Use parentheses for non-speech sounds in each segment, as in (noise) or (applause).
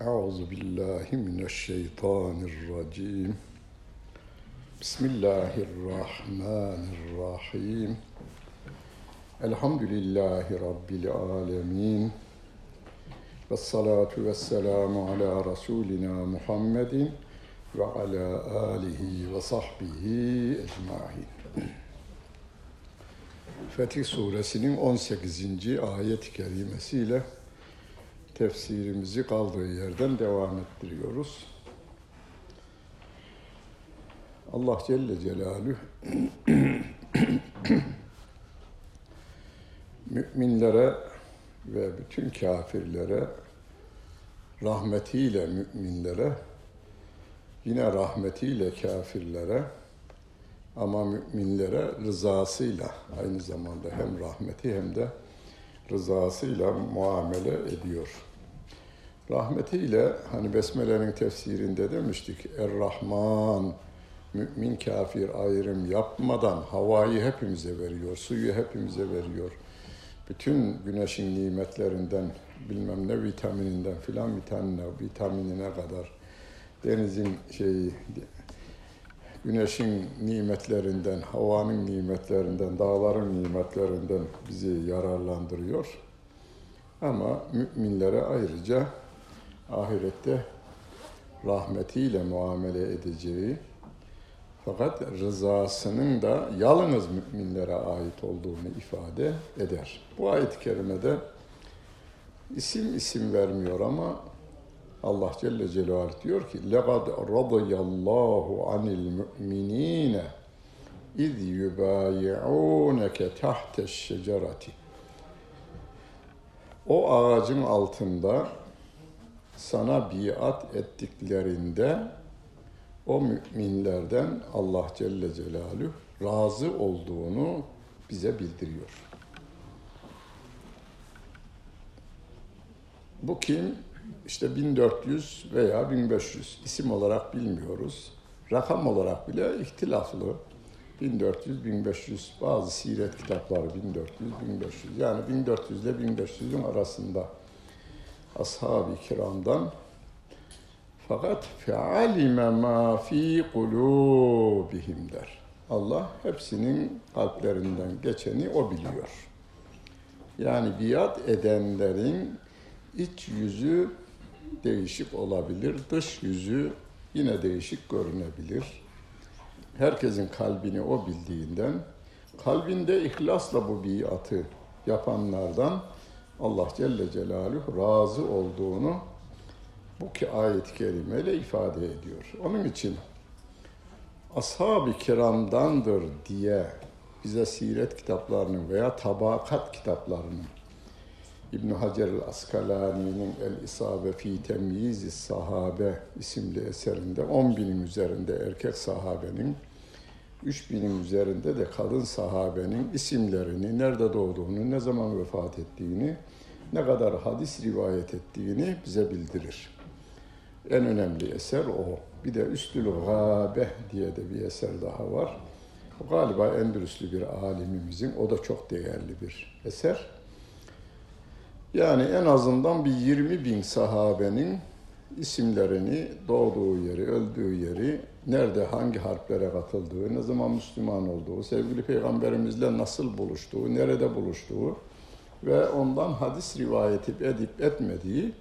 أعوذ بالله من الشيطان الرجيم بسم الله الرحمن الرحيم الحمد لله رب العالمين والصلاة والسلام على رسولنا محمد وعلى آله وصحبه أجمعين Fetih Suresinin 18. ayet-i kerimesiyle tefsirimizi kaldığı yerden devam ettiriyoruz. Allah Celle Celaluhu (clears throat) müminlere ve bütün kafirlere rahmetiyle müminlere yine rahmetiyle kafirlere ama müminlere rızasıyla aynı zamanda hem rahmeti hem de rızasıyla muamele ediyor. Rahmetiyle hani Besmele'nin tefsirinde demiştik Er-Rahman mümin kafir ayrım yapmadan havayı hepimize veriyor, suyu hepimize veriyor. Bütün güneşin nimetlerinden bilmem ne vitamininden filan vitamine, vitaminine kadar denizin şeyi güneşin nimetlerinden, havanın nimetlerinden, dağların nimetlerinden bizi yararlandırıyor. Ama müminlere ayrıca ahirette rahmetiyle muamele edeceği fakat rızasının da yalnız müminlere ait olduğunu ifade eder. Bu ayet-i kerimede isim isim vermiyor ama Allah Celle Celaluhu diyor ki لَقَدْ رَضِيَ اللّٰهُ عَنِ الْمُؤْمِنِينَ اِذْ يُبَايِعُونَكَ تَحْتَ الشَّجَرَةِ O ağacın altında sana biat ettiklerinde o müminlerden Allah Celle Celaluhu razı olduğunu bize bildiriyor. Bu kim? İşte 1400 veya 1500 isim olarak bilmiyoruz. Rakam olarak bile ihtilaflı. 1400-1500 bazı siret kitapları 1400-1500 yani 1400 ile 1500'ün arasında ashab-ı kiramdan fakat fealime ma fi kulubihim der. Allah hepsinin kalplerinden geçeni o biliyor. Yani biat edenlerin iç yüzü değişik olabilir, dış yüzü yine değişik görünebilir. Herkesin kalbini o bildiğinden, kalbinde ihlasla bu biatı yapanlardan Allah Celle Celaluhu razı olduğunu bu ki ayet-i kerimeyle ifade ediyor. Onun için ashab-ı kiramdandır diye bize siret kitaplarının veya tabakat kitaplarının İbn Hacer el-Askalani'nin El-İsabe fi Temyiz Sahabe isimli eserinde 10 binin üzerinde erkek sahabenin 3 binin üzerinde de kadın sahabenin isimlerini, nerede doğduğunu, ne zaman vefat ettiğini, ne kadar hadis rivayet ettiğini bize bildirir. En önemli eser o. Bir de Üstül Gabe diye de bir eser daha var. Galiba Endülüslü bir alimimizin, o da çok değerli bir eser. Yani en azından bir 20 bin sahabenin isimlerini, doğduğu yeri, öldüğü yeri, nerede hangi harplere katıldığı, ne zaman Müslüman olduğu, sevgili peygamberimizle nasıl buluştuğu, nerede buluştuğu ve ondan hadis rivayet edip etmediği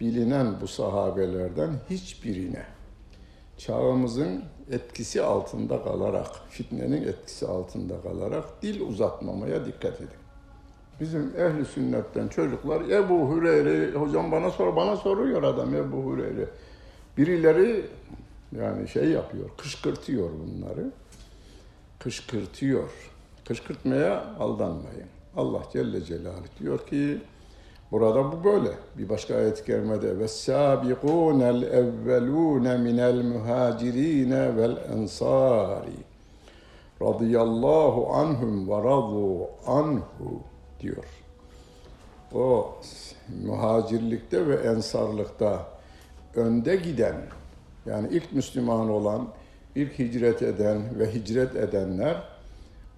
bilinen bu sahabelerden hiçbirine çağımızın etkisi altında kalarak, fitnenin etkisi altında kalarak dil uzatmamaya dikkat edin. Bizim ehli sünnetten çocuklar Ebu Hureyre, hocam bana sor, bana soruyor adam Ebu Hureyre. Birileri yani şey yapıyor, kışkırtıyor bunları. Kışkırtıyor. Kışkırtmaya aldanmayın. Allah Celle Celaluhu diyor ki burada bu böyle. Bir başka ayet-i kerimede ve sabiqunel evvelun minel muhacirin vel ensari radıyallahu anhum ve radu anhu diyor. O muhacirlikte ve ensarlıkta önde giden yani ilk Müslüman olan, ilk hicret eden ve hicret edenler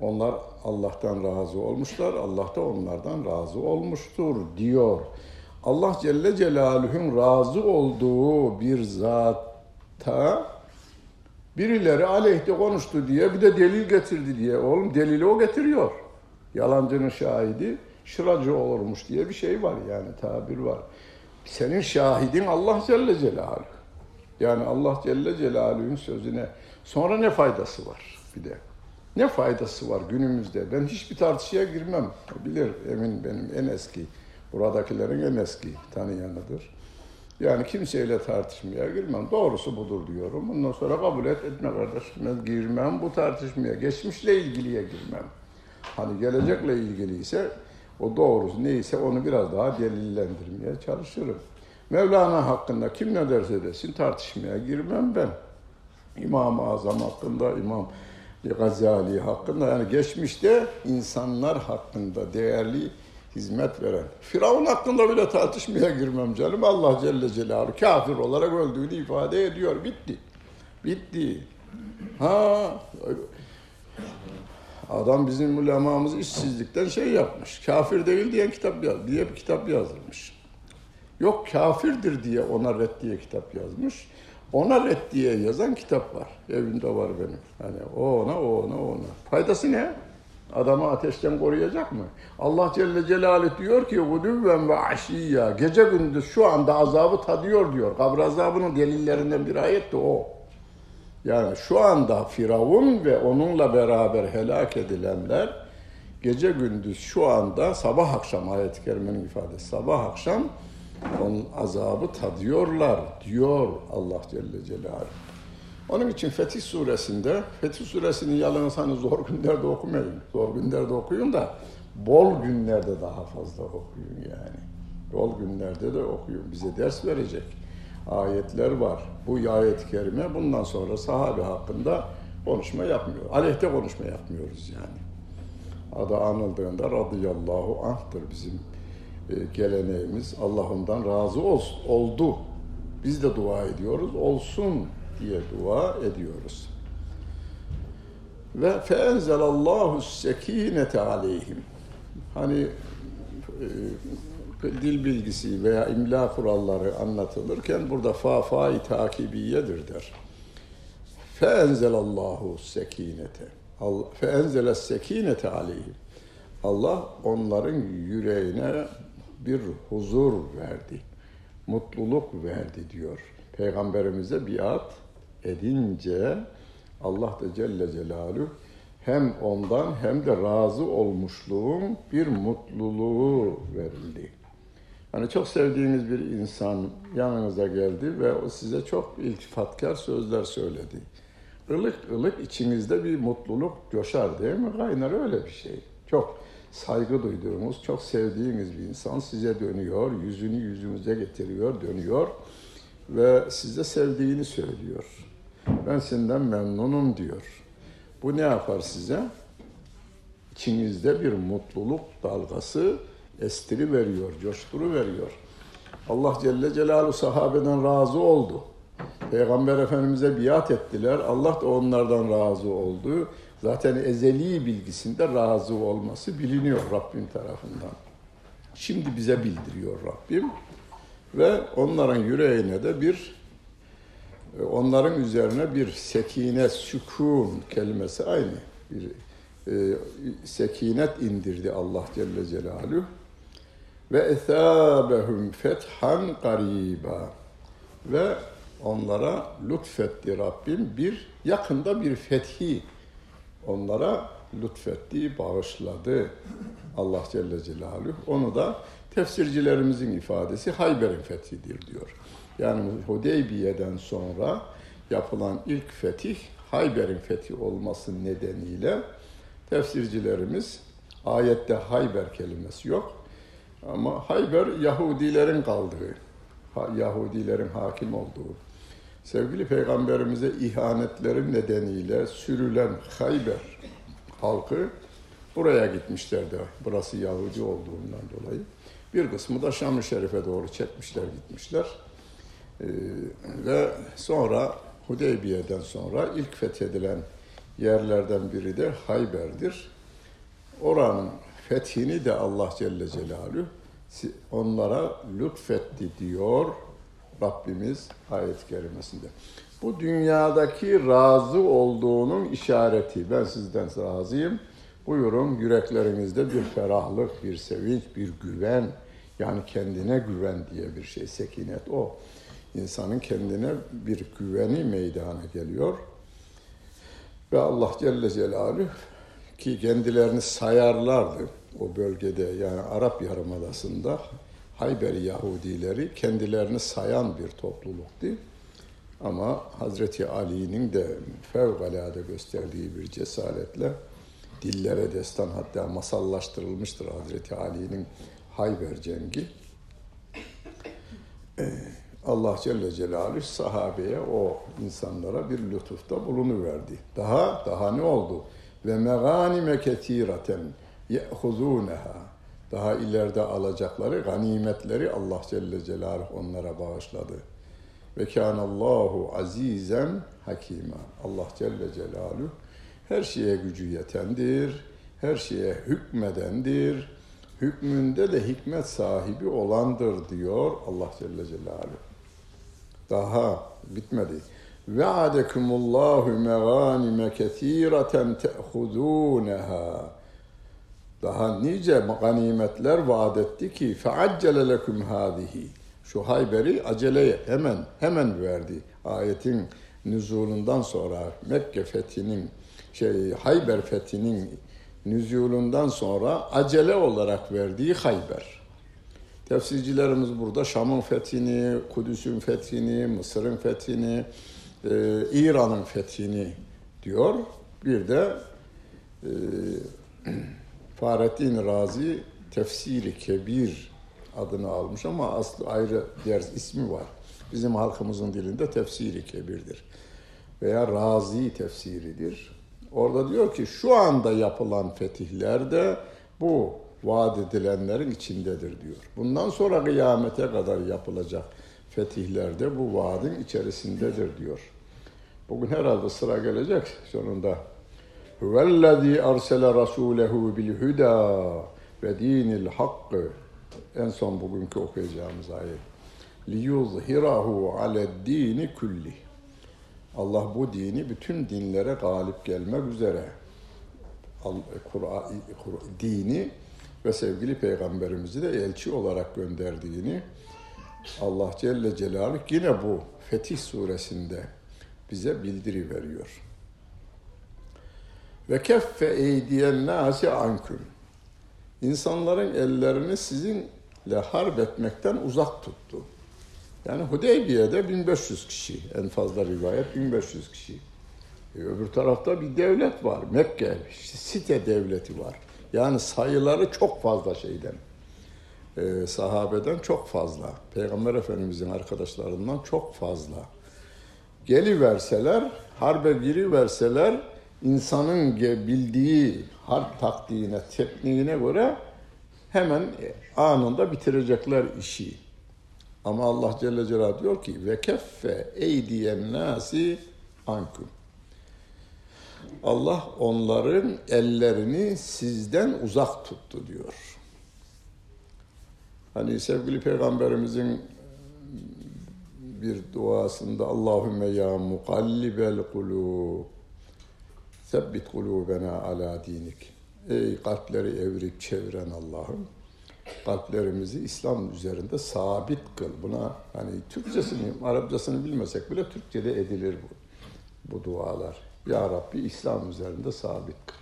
onlar Allah'tan razı olmuşlar, Allah da onlardan razı olmuştur diyor. Allah Celle Celaluhu'nun razı olduğu bir zata birileri aleyhte konuştu diye bir de delil getirdi diye. Oğlum delili o getiriyor. Yalancının şahidi şıracı olurmuş diye bir şey var yani tabir var. Senin şahidin Allah Celle Celaluhu. Yani Allah Celle Celaluhu'nun sözüne sonra ne faydası var bir de. Ne faydası var günümüzde? Ben hiçbir tartışıya girmem. Bilir emin benim en eski, buradakilerin en eski tanıyanıdır. Yani kimseyle tartışmaya girmem. Doğrusu budur diyorum. Bundan sonra kabul et etme kardeşim. Girmem bu tartışmaya. Geçmişle ilgiliye girmem. Hani gelecekle ilgiliyse o doğrusu neyse onu biraz daha delillendirmeye çalışırım. Mevlana hakkında kim ne derse desin tartışmaya girmem ben. İmam-ı Azam hakkında, İmam Gazali hakkında yani geçmişte insanlar hakkında değerli hizmet veren. Firavun hakkında bile tartışmaya girmem canım. Allah Celle Celaluhu kafir olarak öldüğünü ifade ediyor. Bitti. Bitti. Ha adam bizim ulemamız işsizlikten şey yapmış. Kafir değil diye kitap yaz, diye bir kitap yazılmış. Yok kafirdir diye ona reddiye kitap yazmış. Ona reddiye yazan kitap var. Evimde var benim. Hani o ona, o ona, o ona. Faydası ne? Adamı ateşten koruyacak mı? Allah Celle Celaluhu diyor ki gudüvven ve aşiyya gece gündüz şu anda azabı tadıyor diyor. Kabr azabının delillerinden bir ayet de o. Yani şu anda Firavun ve onunla beraber helak edilenler gece gündüz şu anda sabah akşam ayet-i kerimenin ifadesi sabah akşam onun azabı tadıyorlar diyor Allah Celle Celaluhu. Onun için Fetih Suresinde, Fetih Suresini hani zor günlerde okumayın. Zor günlerde okuyun da bol günlerde daha fazla okuyun yani. Bol günlerde de okuyun. Bize ders verecek ayetler var. Bu ayet-i kerime bundan sonra sahabe hakkında konuşma yapmıyor. Aleyhte konuşma yapmıyoruz yani. Adı anıldığında radıyallahu anh'tır bizim geleneğimiz. Allah ondan razı olsun, oldu. Biz de dua ediyoruz. Olsun diye dua ediyoruz. Ve feenzelallahu sekinete aleyhim. Hani e, dil bilgisi veya imla kuralları anlatılırken burada fa fa takibiyedir der. Feenzelallahu sekinete. Feenzele sekinete aleyhim. Allah onların yüreğine bir huzur verdi. Mutluluk verdi diyor. Peygamberimize biat edince Allah da Celle Celaluhu hem ondan hem de razı olmuşluğun bir mutluluğu verildi. Hani çok sevdiğiniz bir insan yanınıza geldi ve o size çok iltifatkar sözler söyledi. Ilık ılık içinizde bir mutluluk coşar değil mi? Kaynar öyle bir şey. Çok saygı duyduğumuz, çok sevdiğiniz bir insan size dönüyor, yüzünü yüzünüze getiriyor, dönüyor ve size sevdiğini söylüyor. Ben senden memnunum diyor. Bu ne yapar size? İçinizde bir mutluluk dalgası estiri veriyor, coşturu veriyor. Allah Celle Celaluhu sahabeden razı oldu. Peygamber Efendimiz'e biat ettiler. Allah da onlardan razı oldu. Zaten ezeli bilgisinde razı olması biliniyor Rabbim tarafından. Şimdi bize bildiriyor Rabbim. Ve onların yüreğine de bir e, onların üzerine bir sekine, sükun kelimesi aynı. Bir e, sekinet indirdi Allah Celle Celaluhu. Ve esâbehum fethan gariba. Ve onlara lütfetti Rabbim bir yakında bir fethi onlara lütfetti, bağışladı Allah Celle Celaluhu. Onu da tefsircilerimizin ifadesi Hayber'in fethidir diyor. Yani Hudeybiye'den sonra yapılan ilk fetih Hayber'in fethi olması nedeniyle tefsircilerimiz ayette Hayber kelimesi yok. Ama Hayber Yahudilerin kaldığı, Yahudilerin hakim olduğu, sevgili peygamberimize ihanetlerin nedeniyle sürülen Hayber halkı buraya gitmişlerdi. Burası Yahudi olduğundan dolayı. Bir kısmı da Şam-ı Şerif'e doğru çekmişler, gitmişler. Ee, ve sonra Hudeybiye'den sonra ilk fethedilen yerlerden biri de Hayber'dir. Oranın fethini de Allah Celle Celaluhu onlara lütfetti diyor Rabbimiz ayet-i kerimesinde. Bu dünyadaki razı olduğunun işareti. Ben sizden razıyım. Buyurun yüreklerinizde bir ferahlık, bir sevinç, bir güven. Yani kendine güven diye bir şey. Sekinet o. İnsanın kendine bir güveni meydana geliyor. Ve Allah Celle Celaluhu ki kendilerini sayarlardı o bölgede yani Arap Yarımadası'nda Hayber Yahudileri kendilerini sayan bir topluluktu. Ama Hazreti Ali'nin de fevkalade gösterdiği bir cesaretle dillere destan hatta masallaştırılmıştır Hazreti Ali'nin Hayber cengi. Ee, Allah Celle Celaluhu sahabeye o insanlara bir lütufta bulunuverdi. Daha daha ne oldu? Ve meganime ketiraten ye'huzuneha. Daha ileride alacakları ganimetleri Allah Celle Celaluhu onlara bağışladı. Ve kânallâhu azizen hakîmâ. Allah Celle Celaluhu her şeye gücü yetendir, her şeye hükmedendir, hükmünde de hikmet sahibi olandır diyor Allah Celle Celaluhu. Daha bitmedi. Ve'adekumullahu meganime kethireten te'hudûneha. Daha nice ganimetler vaat etti ki feaccele leküm hâzihi. Şu Hayber'i aceleye hemen hemen verdi. Ayetin nüzulundan sonra Mekke fethinin şey Hayber fethinin nüzulundan sonra acele olarak verdiği Hayber. Tefsircilerimiz burada Şam'ın fethini, Kudüs'ün fethini, Mısır'ın fethini, e, İran'ın fethini diyor. Bir de e, Fahrettin Razi Tefsiri Kebir adını almış ama aslı ayrı diğer ismi var. Bizim halkımızın dilinde Tefsiri Kebir'dir. Veya Razi tefsiridir. Orada diyor ki şu anda yapılan fetihlerde bu vaat edilenlerin içindedir diyor. Bundan sonra kıyamete kadar yapılacak fetihlerde bu vaadin içerisindedir diyor. Bugün herhalde sıra gelecek sonunda. Huvellezî arsele rasûlehu bil huda ve dinil hakkı. En son bugünkü okuyacağımız ayet. Liyuzhirahu aled dini kulli. Allah bu dini bütün dinlere galip gelmek üzere Kur'an dini ve sevgili peygamberimizi de elçi olarak gönderdiğini Allah Celle Celaluhu yine bu Fetih suresinde bize bildiri veriyor. Ve keffe eydiyen nasi anküm. İnsanların ellerini sizinle harp etmekten uzak tuttu. Yani Hudeybiye'de 1500 kişi, en fazla rivayet 1500 kişi. E, öbür tarafta bir devlet var, Mekke, site devleti var. Yani sayıları çok fazla şeyden, e, sahabeden çok fazla. Peygamber Efendimizin arkadaşlarından çok fazla. Geliverseler, harbe giriverseler, insanın bildiği harp taktiğine, tekniğine göre hemen anında bitirecekler işi. Ama Allah Celle Celaluhu diyor ki ve keffe eydiyen nasi ankum. Allah onların ellerini sizden uzak tuttu diyor. Hani sevgili peygamberimizin bir duasında Allahümme ya mukallibel kulub sebbit kulubena ala dinik. Ey kalpleri evrip çeviren Allah'ım kalplerimizi İslam üzerinde sabit kıl. Buna hani Türkçesini, Arapçasını bilmesek bile Türkçe'de edilir bu, bu dualar. Ya Rabbi İslam üzerinde sabit kıl.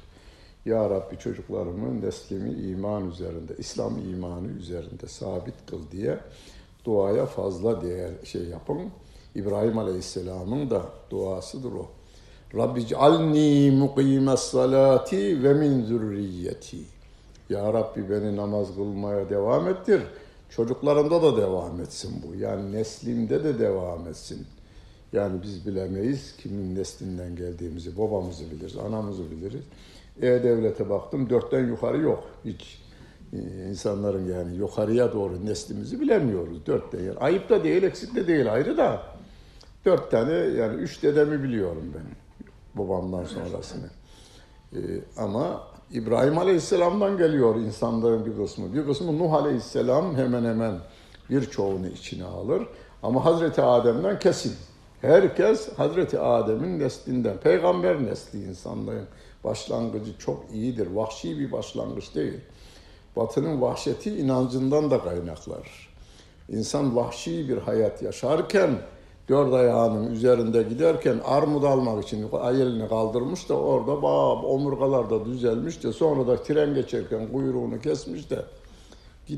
Ya Rabbi çocuklarımı, neslimi iman üzerinde, İslam imanı üzerinde sabit kıl diye duaya fazla değer şey yapın. İbrahim Aleyhisselam'ın da duasıdır o. Rabbi cealni mukimes salati ve min zürriyeti. Ya Rabbi beni namaz kılmaya devam ettir. Çocuklarımda da devam etsin bu. Yani neslimde de devam etsin. Yani biz bilemeyiz kimin neslinden geldiğimizi. Babamızı biliriz, anamızı biliriz. E-Devlet'e baktım dörtten yukarı yok. Hiç e, insanların yani yukarıya doğru neslimizi bilemiyoruz. Dörtten yani. Ayıp da değil, eksik de değil ayrı da. Dört tane yani üç dedemi biliyorum ben babamdan sonrasını. Ee, ama İbrahim Aleyhisselam'dan geliyor insanların bir kısmı. Bir kısmı Nuh Aleyhisselam hemen hemen birçoğunu içine alır. Ama Hazreti Adem'den kesin. Herkes Hazreti Adem'in neslinden. Peygamber nesli insanların başlangıcı çok iyidir. Vahşi bir başlangıç değil. Batının vahşeti inancından da kaynaklar. İnsan vahşi bir hayat yaşarken dört ayağının üzerinde giderken armut almak için elini kaldırmış da orada bağ, omurgalar da düzelmiş de sonra da tren geçerken kuyruğunu kesmiş de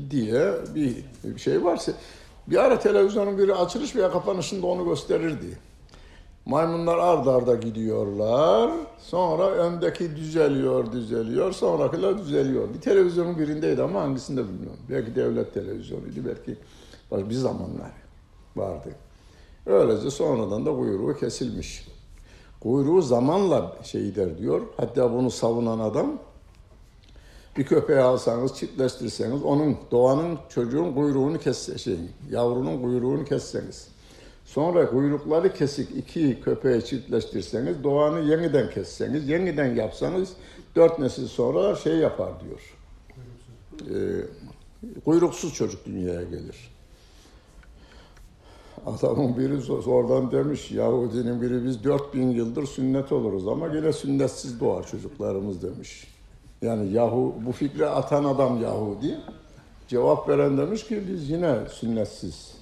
diye bir şey varsa bir ara televizyonun biri açılış veya kapanışında onu gösterirdi. Maymunlar ard arda gidiyorlar. Sonra öndeki düzeliyor, düzeliyor. Sonrakiler düzeliyor. Bir televizyonun birindeydi ama hangisinde bilmiyorum. Belki devlet televizyonuydu. Belki bir zamanlar vardı. Öylece sonradan da kuyruğu kesilmiş. Kuyruğu zamanla şey der diyor. Hatta bunu savunan adam bir köpeği alsanız, çiftleştirseniz onun doğanın çocuğun kuyruğunu kesse, şey, yavrunun kuyruğunu kesseniz. Sonra kuyrukları kesik iki köpeği çiftleştirseniz, doğanı yeniden kesseniz, yeniden yapsanız dört nesil sonra şey yapar diyor. Ee, kuyruksuz çocuk dünyaya gelir. Adamın biri oradan demiş, Yahudinin biri biz 4000 yıldır sünnet oluruz ama yine sünnetsiz doğar çocuklarımız demiş. Yani Yahu, bu fikri atan adam Yahudi. Cevap veren demiş ki biz yine sünnetsiz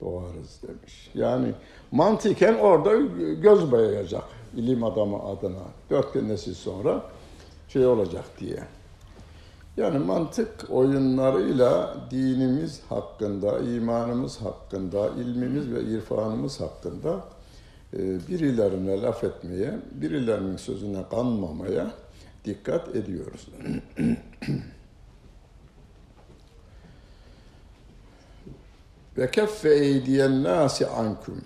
doğarız demiş. Yani mantıken orada göz bayayacak ilim adamı adına. Dört nesil sonra şey olacak diye. Yani mantık oyunlarıyla dinimiz hakkında, imanımız hakkında, ilmimiz ve irfanımız hakkında e, birilerine laf etmeye, birilerinin sözüne kanmamaya dikkat ediyoruz. (clears throat) ve keffe eydiyen nasi ankum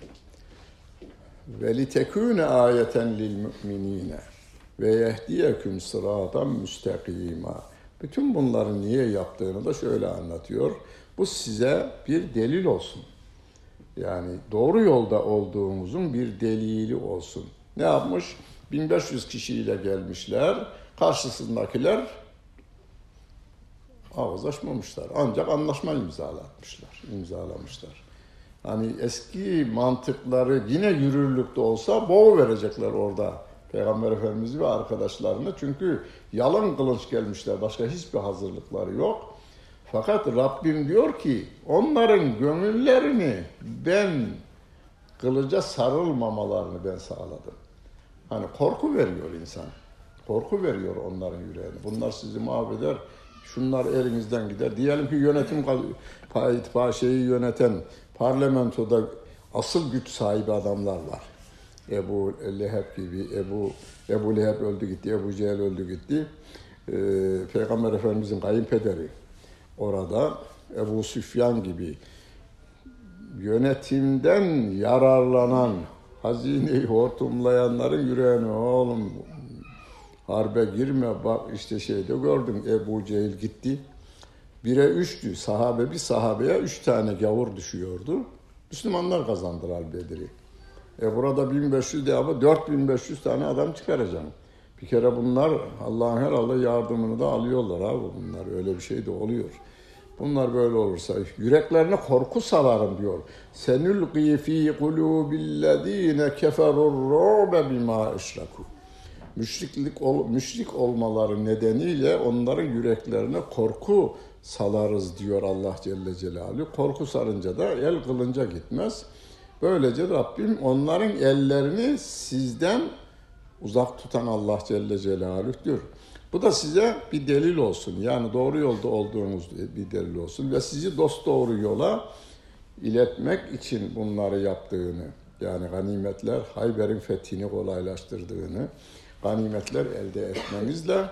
ve litekune ayeten lil müminine ve yehdiyeküm sıradan müstakima. Bütün bunları niye yaptığını da şöyle anlatıyor. Bu size bir delil olsun. Yani doğru yolda olduğumuzun bir delili olsun. Ne yapmış? 1500 kişiyle gelmişler. Karşısındakiler ağız açmamışlar. Ancak anlaşma imzalatmışlar, imzalamışlar. Hani eski mantıkları yine yürürlükte olsa boğu verecekler orada Peygamber Efendimiz ve arkadaşlarını. Çünkü yalın kılıç gelmişler. Başka hiçbir hazırlıkları yok. Fakat Rabbim diyor ki onların gönüllerini ben kılıca sarılmamalarını ben sağladım. Hani korku veriyor insan. Korku veriyor onların yüreğine. Bunlar sizi mahveder. Şunlar elinizden gider. Diyelim ki yönetim şeyi yöneten parlamentoda asıl güç sahibi adamlar var. Ebu Leheb gibi, Ebu, Ebu Leheb öldü gitti, Ebu Cehil öldü gitti. Ee, Peygamber Efendimizin kayınpederi orada, Ebu Süfyan gibi yönetimden yararlanan, hazineyi hortumlayanların yüreğine oğlum harbe girme bak işte şeyde gördüm Ebu Cehil gitti. Bire üçtü sahabe bir sahabeye üç tane gavur düşüyordu. Müslümanlar kazandılar Bedir'i. E burada 1500 de ama 4500 tane adam çıkaracağım. Bir kere bunlar Allah'ın herhalde yardımını da alıyorlar abi bunlar öyle bir şey de oluyor. Bunlar böyle olursa yüreklerine korku salarım diyor. Senülqi fi kulubillezine keferur ru'be bima işraku. Müşriklik ol, müşrik olmaları nedeniyle onların yüreklerine korku salarız diyor Allah Celle Celaluhu. Korku sarınca da el kılınca gitmez. Böylece Rabbim onların ellerini sizden uzak tutan Allah Celle Celaluhu'dur. Bu da size bir delil olsun. Yani doğru yolda olduğunuz bir delil olsun. Ve sizi dost doğru yola iletmek için bunları yaptığını, yani ganimetler Hayber'in fethini kolaylaştırdığını, ganimetler elde etmenizle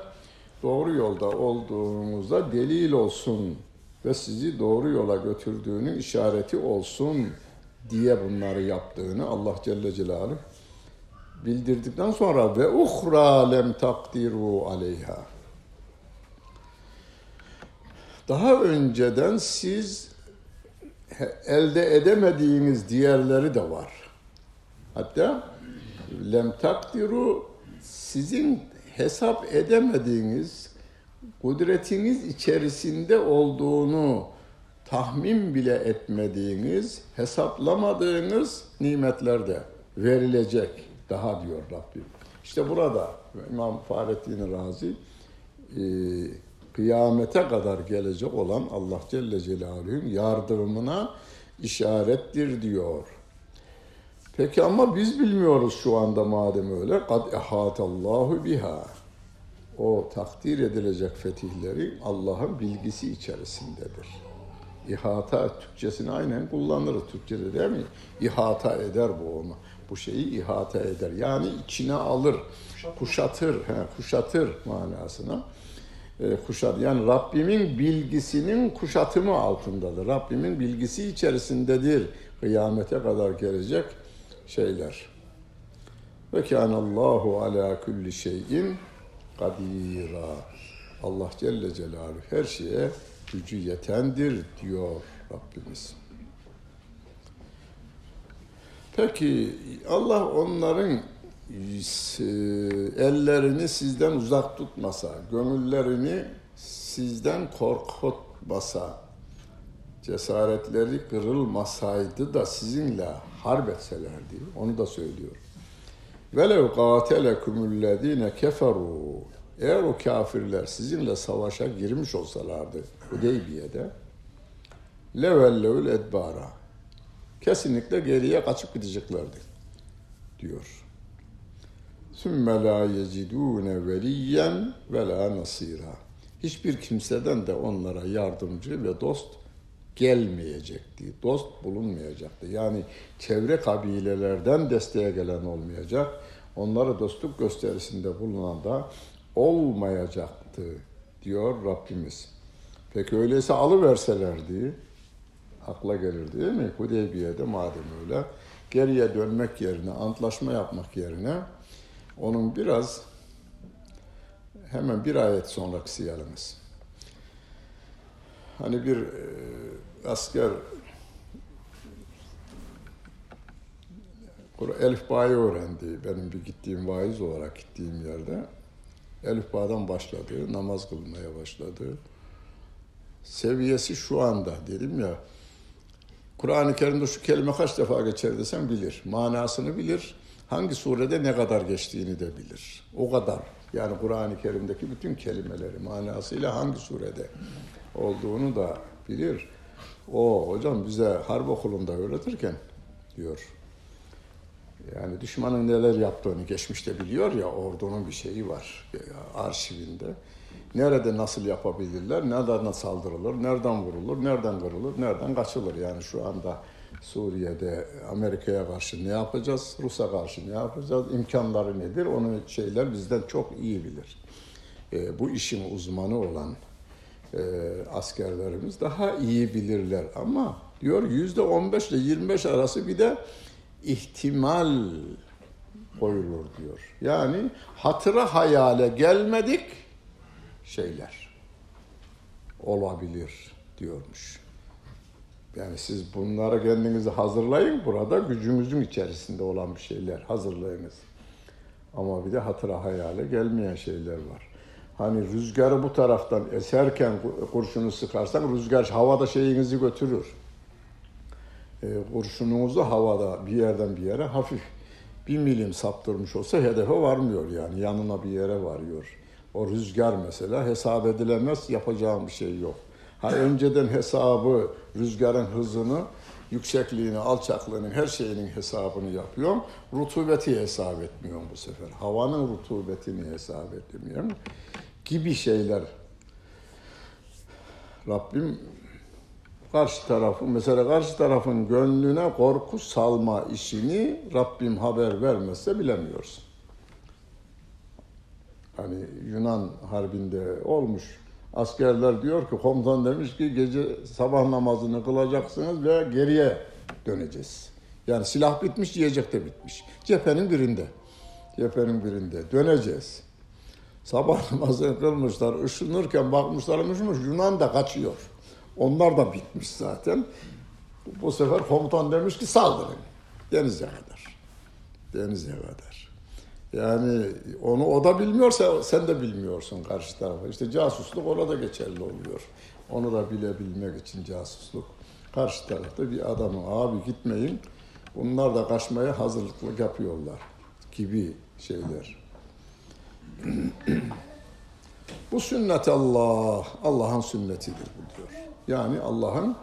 doğru yolda olduğunuzda delil olsun ve sizi doğru yola götürdüğünün işareti olsun diye bunları yaptığını Allah Celle Celaluhu bildirdikten sonra ve uhra lem takdiru aleyha. Daha önceden siz elde edemediğiniz diğerleri de var. Hatta lem takdiru sizin hesap edemediğiniz, kudretiniz içerisinde olduğunu tahmin bile etmediğiniz, hesaplamadığınız nimetler de verilecek daha diyor Rabbim. İşte burada İmam Fahrettin Razi e, kıyamete kadar gelecek olan Allah Celle Celaluhu'nun yardımına işarettir diyor. Peki ama biz bilmiyoruz şu anda madem öyle. Kad ehatallahu biha. O takdir edilecek fetihleri Allah'ın bilgisi içerisindedir. İhata Türkçesini aynen kullanırız Türkçede değil mi? İhata eder bu onu. Bu şeyi ihata eder. Yani içine alır, kuşatır, he, kuşatır manasına. E, kuşat. Yani Rabbimin bilgisinin kuşatımı altındadır. Rabbimin bilgisi içerisindedir. Kıyamete kadar gelecek şeyler. Ve kânallâhu alâ kulli şeyin kadîrâ. Allah Celle Celaluhu her şeye gücü yetendir diyor Rabbimiz. Peki Allah onların e, ellerini sizden uzak tutmasa, gönüllerini sizden korkutmasa, cesaretleri kırılmasaydı da sizinle harp etselerdi, onu da söylüyor. Velev qatelekumüllezine keferu eğer o kafirler sizinle savaşa girmiş olsalardı Hudeybiye'de levellevül edbara kesinlikle geriye kaçıp gideceklerdi diyor. Sümme la yecidûne veliyen ve la nasira. Hiçbir kimseden de onlara yardımcı ve dost gelmeyecekti. Dost bulunmayacaktı. Yani çevre kabilelerden desteğe gelen olmayacak. Onlara dostluk gösterisinde bulunan da olmayacaktı diyor Rabbimiz. Peki öyleyse alıverselerdi akla gelir değil mi? Hudeybiye'de madem öyle geriye dönmek yerine, antlaşma yapmak yerine onun biraz hemen bir ayet sonraki yalnız. Hani bir e, asker Elif Bağ'ı öğrendi. Benim bir gittiğim vaiz olarak gittiğim yerde. Elif Bağ'dan başladı, namaz kılmaya başladı. Seviyesi şu anda dedim ya, Kur'an-ı Kerim'de şu kelime kaç defa geçer desem bilir. Manasını bilir. Hangi surede ne kadar geçtiğini de bilir. O kadar. Yani Kur'an-ı Kerim'deki bütün kelimeleri manasıyla hangi surede olduğunu da bilir. O hocam bize harp okulunda öğretirken diyor. Yani düşmanın neler yaptığını geçmişte biliyor ya ordunun bir şeyi var arşivinde. Nerede nasıl yapabilirler, nereden saldırılır, nereden vurulur, nereden kırılır, nereden kaçılır. Yani şu anda Suriye'de Amerika'ya karşı ne yapacağız, Rus'a karşı ne yapacağız, imkanları nedir, onu şeyler bizden çok iyi bilir. E, bu işin uzmanı olan e, askerlerimiz daha iyi bilirler ama diyor yüzde 15 ile 25 arası bir de ihtimal koyulur diyor. Yani hatıra hayale gelmedik şeyler olabilir diyormuş. Yani siz bunlara kendinizi hazırlayın. Burada gücünüzün içerisinde olan bir şeyler hazırlayınız. Ama bir de hatıra hayale gelmeyen şeyler var. Hani rüzgarı bu taraftan eserken kurşunu sıkarsak rüzgar havada şeyinizi götürür. E, kurşununuzu havada bir yerden bir yere hafif bir milim saptırmış olsa hedefe varmıyor yani yanına bir yere varıyor. O rüzgar mesela hesap edilemez yapacağım bir şey yok. Ha önceden hesabı rüzgarın hızını, yüksekliğini, alçaklığının her şeyinin hesabını yapıyorum. Rutubeti hesap etmiyorum bu sefer. Havanın rutubetini hesap etmiyorum gibi şeyler. Rabbim karşı tarafı mesela karşı tarafın gönlüne korku salma işini Rabbim haber vermezse bilemiyorsun. Hani Yunan harbinde olmuş. Askerler diyor ki komutan demiş ki gece sabah namazını kılacaksınız ve geriye döneceğiz. Yani silah bitmiş, yiyecek de bitmiş. Cephenin birinde. Cephenin birinde. Döneceğiz. Sabah (laughs) namazını kılmışlar. Işınırken bakmışlar ışınmış. Yunan da kaçıyor. Onlar da bitmiş zaten. Bu sefer komutan demiş ki saldırın. Denize kadar. Denize kadar. Yani onu o da bilmiyorsa sen de bilmiyorsun karşı tarafa. İşte casusluk orada geçerli oluyor. Onu da bilebilmek için casusluk. Karşı tarafta bir adamın abi gitmeyin. Bunlar da kaçmaya hazırlıklı yapıyorlar gibi şeyler. (clears throat) bu sünnet Allah, Allah'ın sünnetidir bu diyor. Yani Allah'ın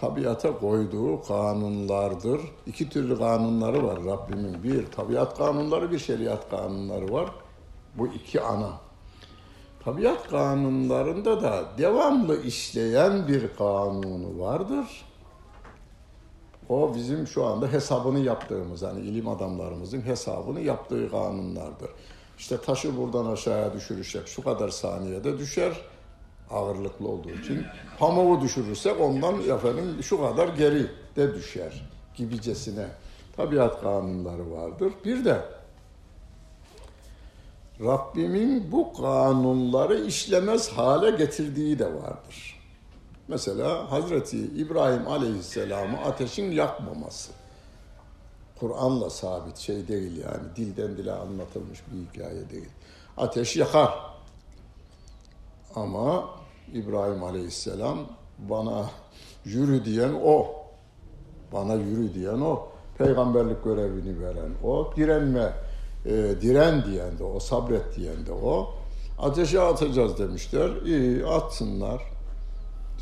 tabiata koyduğu kanunlardır. İki türlü kanunları var Rabbimin. Bir tabiat kanunları, bir şeriat kanunları var. Bu iki ana. Tabiat kanunlarında da devamlı işleyen bir kanunu vardır. O bizim şu anda hesabını yaptığımız, hani ilim adamlarımızın hesabını yaptığı kanunlardır. İşte taşı buradan aşağıya düşürürsek şu kadar saniyede düşer ağırlıklı olduğu için. Pamuğu düşürürsek ondan efendim şu kadar geri de düşer gibicesine. Tabiat kanunları vardır. Bir de Rabbimin bu kanunları işlemez hale getirdiği de vardır. Mesela Hazreti İbrahim Aleyhisselam'ı ateşin yakmaması. Kur'an'la sabit şey değil yani dilden dile anlatılmış bir hikaye değil. Ateş yakar. Ama İbrahim Aleyhisselam bana yürü diyen o. Bana yürü diyen o. Peygamberlik görevini veren o. Direnme, e, diren diyen de o. Sabret diyen de o. Ateşe atacağız demişler. İyi atsınlar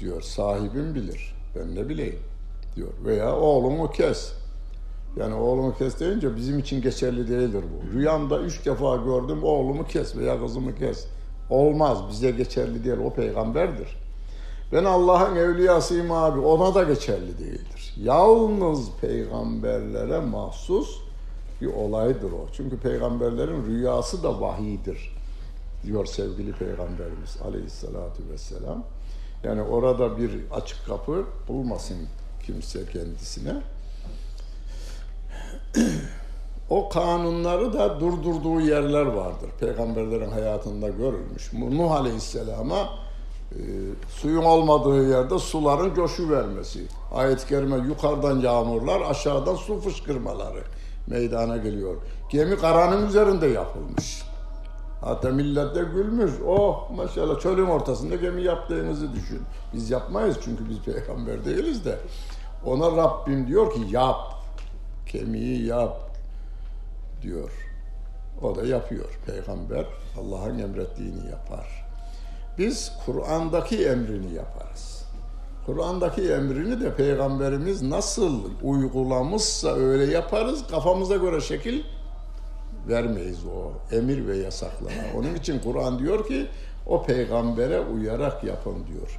diyor. Sahibim bilir. Ben ne bileyim diyor. Veya oğlumu kes. Yani oğlumu kes deyince bizim için geçerli değildir bu. Rüyamda üç defa gördüm oğlumu kes veya kızımı kes. Olmaz bize geçerli değil o peygamberdir. Ben Allah'ın evliyasıyım abi ona da geçerli değildir. Yalnız peygamberlere mahsus bir olaydır o. Çünkü peygamberlerin rüyası da vahiydir diyor sevgili peygamberimiz aleyhissalatu vesselam. Yani orada bir açık kapı bulmasın kimse kendisine. (clears throat) o kanunları da durdurduğu yerler vardır. Peygamberlerin hayatında görülmüş. Nuh Aleyhisselam'a e, suyun olmadığı yerde suların coşu vermesi. Ayet-i kerime yukarıdan yağmurlar, aşağıdan su fışkırmaları meydana geliyor. Gemi karanın üzerinde yapılmış. Hatta millet de gülmüş. Oh maşallah çölün ortasında gemi yaptığınızı düşün. Biz yapmayız çünkü biz peygamber değiliz de. Ona Rabbim diyor ki yap. Kemiği yap diyor. O da yapıyor. Peygamber Allah'ın emrettiğini yapar. Biz Kur'an'daki emrini yaparız. Kur'an'daki emrini de Peygamberimiz nasıl uygulamışsa öyle yaparız. Kafamıza göre şekil vermeyiz o emir ve yasaklara. Onun için Kur'an diyor ki o peygambere uyarak yapın diyor.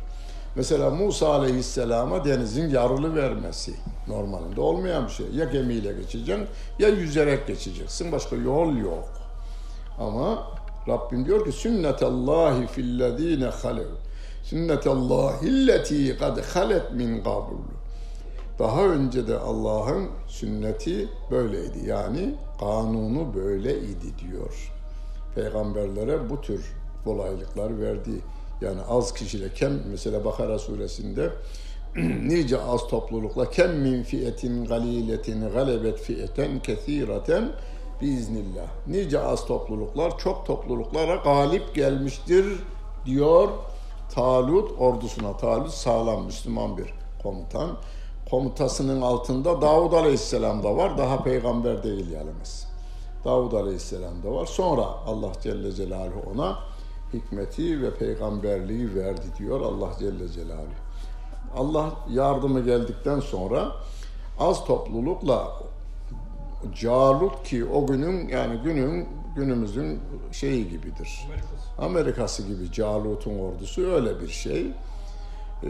Mesela Musa Aleyhisselam'a denizin yarılı vermesi normalinde olmayan bir şey. Ya gemiyle geçeceksin ya yüzerek geçeceksin. Başka yol yok. Ama Rabbim diyor ki sünnetallahi fillezine halev. Sünnetallahi lleti kad halet min qabl. Daha önce de Allah'ın sünneti böyleydi. Yani kanunu böyleydi diyor. Peygamberlere bu tür kolaylıklar verdi. Yani az kişiyle kem mesela Bakara suresinde (clears throat) nice az toplulukla kem min fiyetin galiletin galebet fiyeten kesireten biiznillah. Nice az topluluklar çok topluluklara galip gelmiştir diyor Talut ordusuna. Talut sağlam Müslüman bir komutan. Komutasının altında Davud Aleyhisselam da var. Daha peygamber değil yalnız. Davud Aleyhisselam da var. Sonra Allah Celle Celaluhu ona hikmeti ve peygamberliği verdi diyor Allah Celle Celaluhu. Allah yardımı geldikten sonra az toplulukla Calut ki o günün yani günün günümüzün şeyi gibidir. Amerikası, Amerikası gibi Calut'un ordusu öyle bir şey. Ee,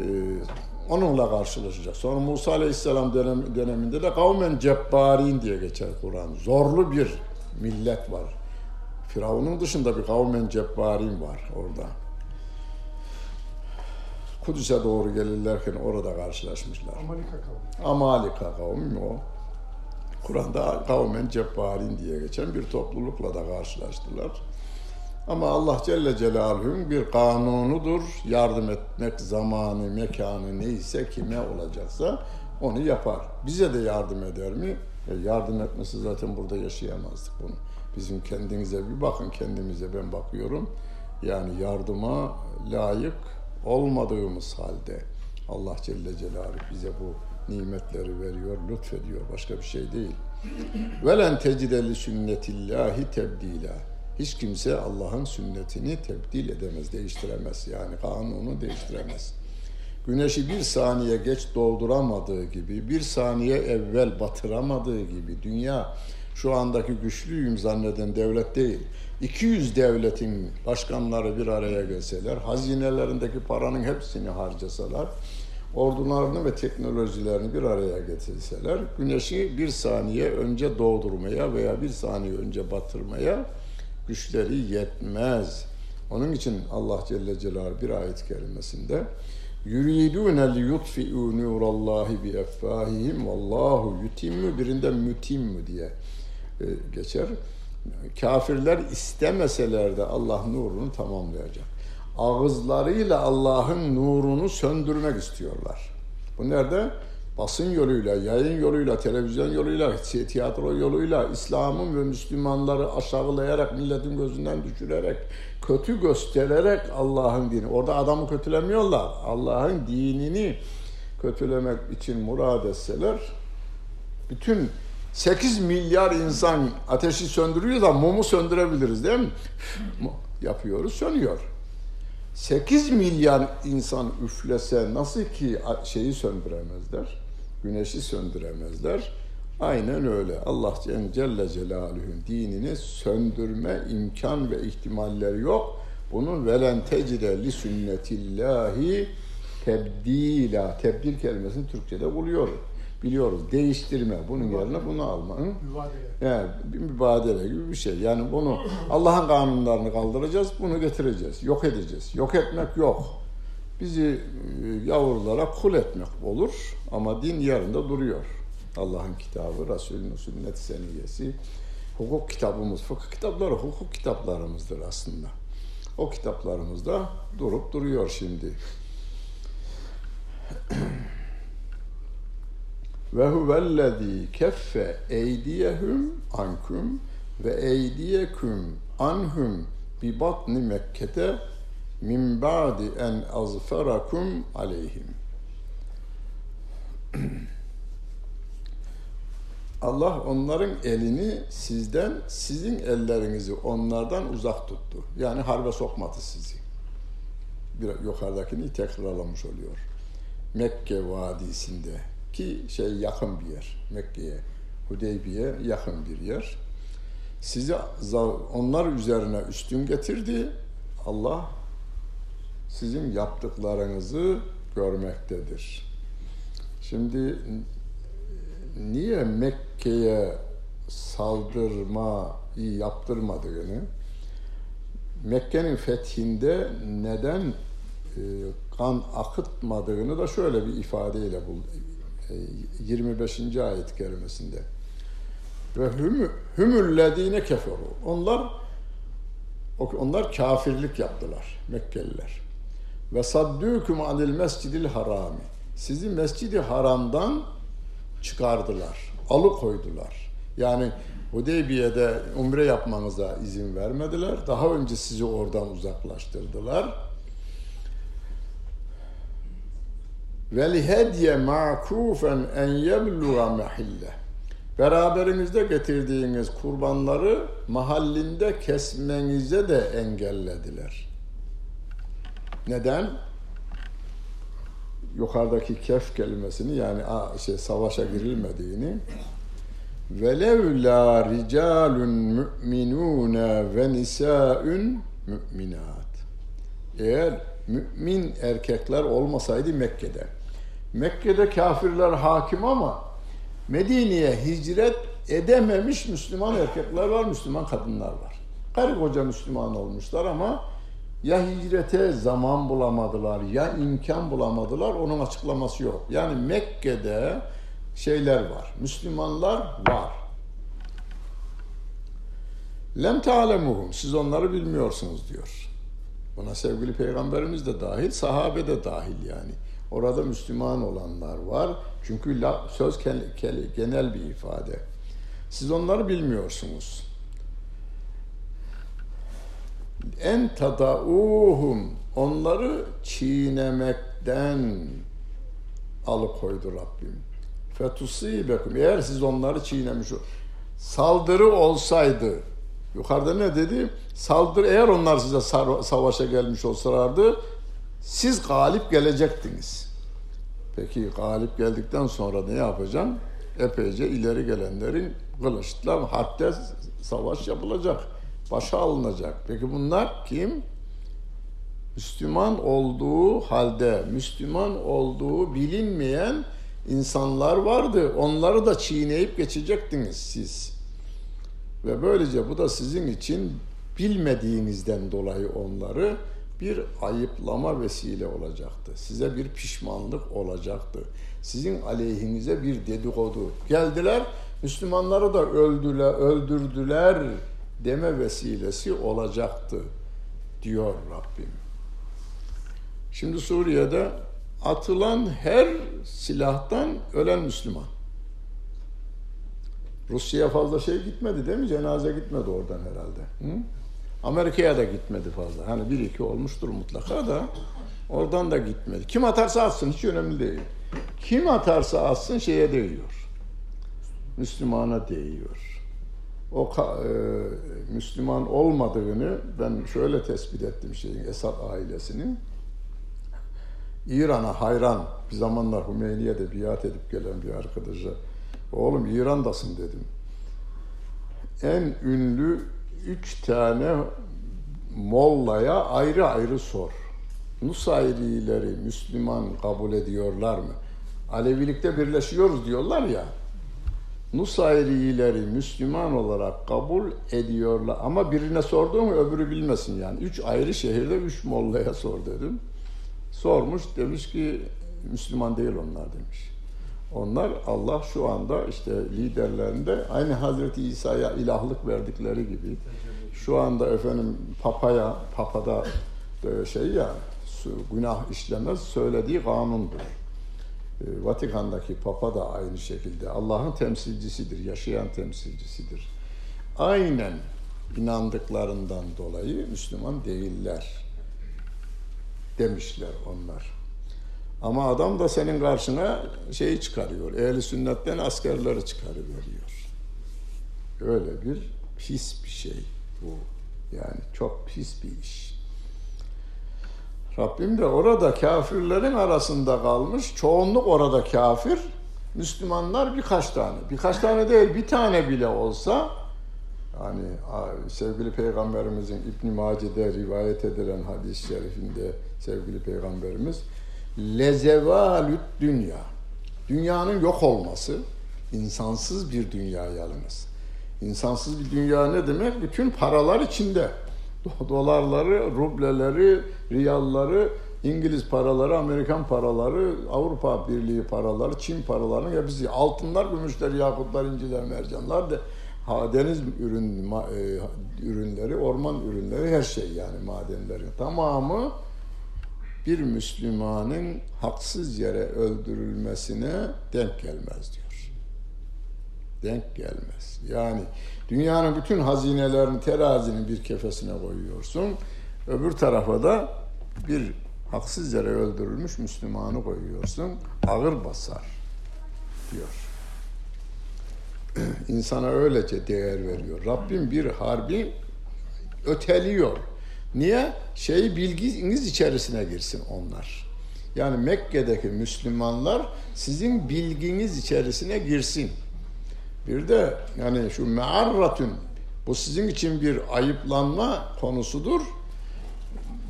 onunla karşılaşacak. Sonra Musa Aleyhisselam dönem, döneminde de kavmen cebbarin diye geçer Kur'an. Zorlu bir millet var. Firavun'un dışında bir kavmen cebbarin var orada. Kudüs'e doğru gelirlerken orada karşılaşmışlar. Amalika kavmi. Amalika kavmi o. Kur'an'da kavmen cebbarin diye geçen bir toplulukla da karşılaştılar. Ama Allah Celle Celaluhu'nun bir kanunudur. Yardım etmek zamanı, mekanı neyse kime olacaksa onu yapar. Bize de yardım eder mi? E yardım etmesi zaten burada yaşayamazdık bunu. Bizim kendinize bir bakın, kendimize ben bakıyorum. Yani yardıma layık olmadığımız halde Allah Celle Celaluhu bize bu nimetleri veriyor, lütfediyor. Başka bir şey değil. Velen tecideli sünnetillahi tebdila. Hiç kimse Allah'ın sünnetini tebdil edemez, değiştiremez. Yani kanunu değiştiremez. Güneşi bir saniye geç dolduramadığı gibi, bir saniye evvel batıramadığı gibi dünya şu andaki güçlüyüm zanneden devlet değil. 200 devletin başkanları bir araya gelseler, hazinelerindeki paranın hepsini harcasalar, ordularını ve teknolojilerini bir araya getirseler, güneşi bir saniye önce doğdurmaya veya bir saniye önce batırmaya güçleri yetmez. Onun için Allah Celle Celaluhu bir ayet kerimesinde yuridune li yutfi'u nurallahi bi effahihim vallahu yutimmu birinden mütimmu diye e, geçer. Kafirler istemeseler de Allah nurunu tamamlayacak. Ağızlarıyla Allah'ın nurunu söndürmek istiyorlar. Bu nerede? Basın yoluyla, yayın yoluyla, televizyon yoluyla, tiyatro yoluyla, İslam'ın ve Müslümanları aşağılayarak, milletin gözünden düşürerek, kötü göstererek Allah'ın dini. Orada adamı kötülemiyorlar. Allah'ın dinini kötülemek için murad etseler, bütün 8 milyar insan ateşi söndürüyor da mumu söndürebiliriz değil mi? Yapıyoruz, sönüyor. 8 milyar insan üflese nasıl ki şeyi söndüremezler? Güneşi söndüremezler. Aynen öyle. Allah Celle Celaluhu'nun dinini söndürme imkan ve ihtimalleri yok. Bunun velen tecide li sünnetillahi tebdila. Tebdil kelimesini Türkçe'de buluyoruz biliyoruz. Değiştirme. Bunun yerine bunu alma. Hı? Mübadele. Yani bir mübadele gibi bir şey. Yani bunu Allah'ın kanunlarını kaldıracağız, bunu getireceğiz. Yok edeceğiz. Yok etmek yok. Bizi e, yavrulara kul etmek olur ama din yarında duruyor. Allah'ın kitabı, Resulünün sünnet seniyesi, hukuk kitabımız, fıkıh kitapları hukuk kitaplarımızdır aslında. O kitaplarımızda durup duruyor şimdi. (clears throat) Ve huvellezî keffe eydiyehum ankum ve eydiyeküm anhum bi batni Mekke'te min ba'di en azferakum aleyhim. (clears throat) Allah onların elini sizden, sizin ellerinizi onlardan uzak tuttu. Yani harbe sokmadı sizi. Bir yukarıdakini tekrarlamış oluyor. Mekke Vadisi'nde ki şey yakın bir yer. Mekke'ye, Hudeybiye yakın bir yer. Sizi onlar üzerine üstün getirdi. Allah sizin yaptıklarınızı görmektedir. Şimdi niye Mekke'ye saldırmayı yaptırmadığını, Mekke'nin fethinde neden e, kan akıtmadığını da şöyle bir ifadeyle 25. E, ayet kerimesinde. Ve hümüllezine keferu. Onlar onlar kafirlik yaptılar Mekkeliler. Ve saddûkum anil mescidil harami. Sizi mescidi haramdan çıkardılar, alıkoydular. Yani Hudeybiye'de umre yapmanıza izin vermediler. Daha önce sizi oradan uzaklaştırdılar vel hedye ma'kufen en yebluğa mahille. Beraberinizde getirdiğiniz kurbanları mahallinde kesmenize de engellediler. Neden? Yukarıdaki kef kelimesini yani şey savaşa girilmediğini velev la ricalun mu'minun ve nisaun mu'minat. Eğer mümin erkekler olmasaydı Mekke'de Mekke'de kafirler hakim ama Medine'ye hicret edememiş Müslüman erkekler var, Müslüman kadınlar var. Karı koca Müslüman olmuşlar ama ya hicrete zaman bulamadılar ya imkan bulamadılar onun açıklaması yok. Yani Mekke'de şeyler var, Müslümanlar var. Lem ta'lemuhum, siz onları bilmiyorsunuz diyor. Buna sevgili peygamberimiz de dahil, sahabe de dahil yani. Orada Müslüman olanlar var. Çünkü söz genel bir ifade. Siz onları bilmiyorsunuz. En tadauhum onları çiğnemekten alıkoydu Rabbim. Fetusibekum eğer siz onları çiğnemiş saldırı olsaydı yukarıda ne dedi? Saldırı eğer onlar size savaşa gelmiş olsalardı siz galip gelecektiniz. Peki galip geldikten sonra ne yapacaksın? Epeyce ileri gelenlerin kılıçla hatta savaş yapılacak. Başa alınacak. Peki bunlar kim? Müslüman olduğu halde, Müslüman olduğu bilinmeyen insanlar vardı. Onları da çiğneyip geçecektiniz siz. Ve böylece bu da sizin için bilmediğinizden dolayı onları bir ayıplama vesile olacaktı. Size bir pişmanlık olacaktı. Sizin aleyhinize bir dedikodu. Geldiler, Müslümanları da öldüler, öldürdüler deme vesilesi olacaktı diyor Rabbim. Şimdi Suriye'de atılan her silahtan ölen Müslüman. Rusya'ya fazla şey gitmedi değil mi? Cenaze gitmedi oradan herhalde. Hı? Amerika'ya da gitmedi fazla. Hani bir iki olmuştur mutlaka da oradan da gitmedi. Kim atarsa atsın hiç önemli değil. Kim atarsa atsın şeye değiyor. Müslümana değiyor. O e, Müslüman olmadığını ben şöyle tespit ettim şeyin Esad ailesinin. İran'a hayran bir zamanlar Hümeyni'ye biat edip gelen bir arkadaşa oğlum İran'dasın dedim. En ünlü üç tane mollaya ayrı ayrı sor. Nusayrileri Müslüman kabul ediyorlar mı? Alevilikte birleşiyoruz diyorlar ya. Nusayrileri Müslüman olarak kabul ediyorlar. Ama birine sorduğum öbürü bilmesin yani. Üç ayrı şehirde üç mollaya sor dedim. Sormuş demiş ki Müslüman değil onlar demiş. Onlar Allah şu anda işte liderlerinde aynı Hazreti İsa'ya ilahlık verdikleri gibi şu anda efendim papaya papada e, şey ya günah işlemez söylediği kanundur. E, Vatikan'daki papa da aynı şekilde Allah'ın temsilcisidir, yaşayan temsilcisidir. Aynen inandıklarından dolayı Müslüman değiller demişler onlar. Ama adam da senin karşına şeyi çıkarıyor. Ehli sünnetten askerleri çıkarıveriyor. Öyle bir pis bir şey bu. Yani çok pis bir iş. Rabbim de orada kafirlerin arasında kalmış. Çoğunluk orada kafir. Müslümanlar birkaç tane. Birkaç tane değil bir tane bile olsa yani sevgili peygamberimizin İbn Mace'de rivayet edilen hadis-i şerifinde sevgili peygamberimiz lezevalüt dünya. Dünyanın yok olması, insansız bir dünya yalnız. İnsansız bir dünya ne demek? Bütün paralar içinde. Dolarları, rubleleri, riyalları, İngiliz paraları, Amerikan paraları, Avrupa Birliği paraları, Çin paraları hepsi altınlar, gümüşler, yakutlar, inciler, mercanlar da deniz ürün, e, ürünleri, orman ürünleri her şey yani madenlerin tamamı bir Müslümanın haksız yere öldürülmesine denk gelmez diyor. Denk gelmez. Yani dünyanın bütün hazinelerini terazinin bir kefesine koyuyorsun. Öbür tarafa da bir haksız yere öldürülmüş Müslümanı koyuyorsun. Ağır basar diyor. (clears throat) İnsana öylece değer veriyor. Rabbim bir harbi öteliyor. Niye? Şey bilginiz içerisine girsin onlar. Yani Mekke'deki Müslümanlar sizin bilginiz içerisine girsin. Bir de yani şu mearratun bu sizin için bir ayıplanma konusudur.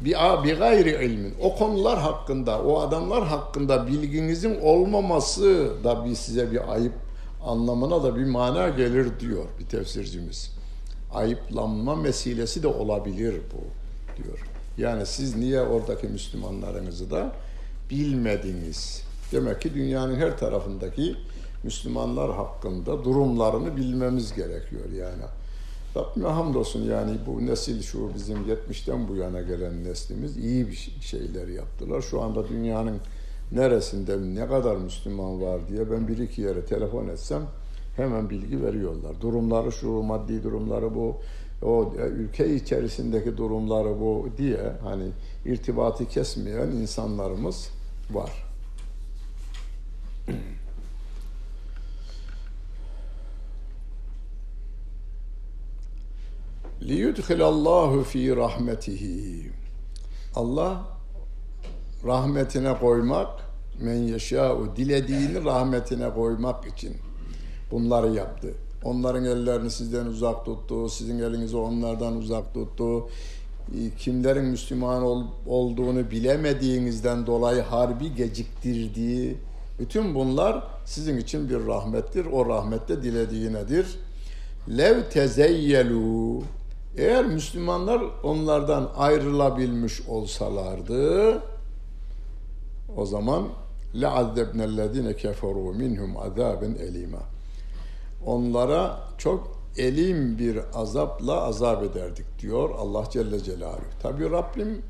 Bir, bir gayri ilmin. O konular hakkında, o adamlar hakkında bilginizin olmaması da bir size bir ayıp anlamına da bir mana gelir diyor bir tefsircimiz. Ayıplanma meselesi de olabilir bu diyor. Yani siz niye oradaki Müslümanlarınızı da bilmediniz? Demek ki dünyanın her tarafındaki Müslümanlar hakkında durumlarını bilmemiz gerekiyor yani. Rabbime hamdolsun yani bu nesil şu bizim 70'ten bu yana gelen neslimiz iyi bir şeyler yaptılar. Şu anda dünyanın neresinde ne kadar Müslüman var diye ben bir iki yere telefon etsem hemen bilgi veriyorlar. Durumları şu, maddi durumları bu, o e, ülke içerisindeki durumları bu diye hani irtibatı kesmeyen insanlarımız var. (clears throat) liyudhilallahu fi rahmetihi. Allah rahmetine koymak, men yeşâ'u dilediğini rahmetine koymak için bunları yaptı. Onların ellerini sizden uzak tuttu, sizin elinizi onlardan uzak tuttu. Kimlerin Müslüman ol, olduğunu bilemediğinizden dolayı harbi geciktirdiği bütün bunlar sizin için bir rahmettir. O rahmette dilediğinedir. Lev tezeyyelu eğer Müslümanlar onlardan ayrılabilmiş olsalardı o zaman لَعَذَّبْنَا الَّذ۪ينَ كَفَرُوا مِنْهُمْ عَذَابًا elima. Onlara çok elim bir azapla azap ederdik diyor Allah Celle Celaluhu. Tabi Rabbim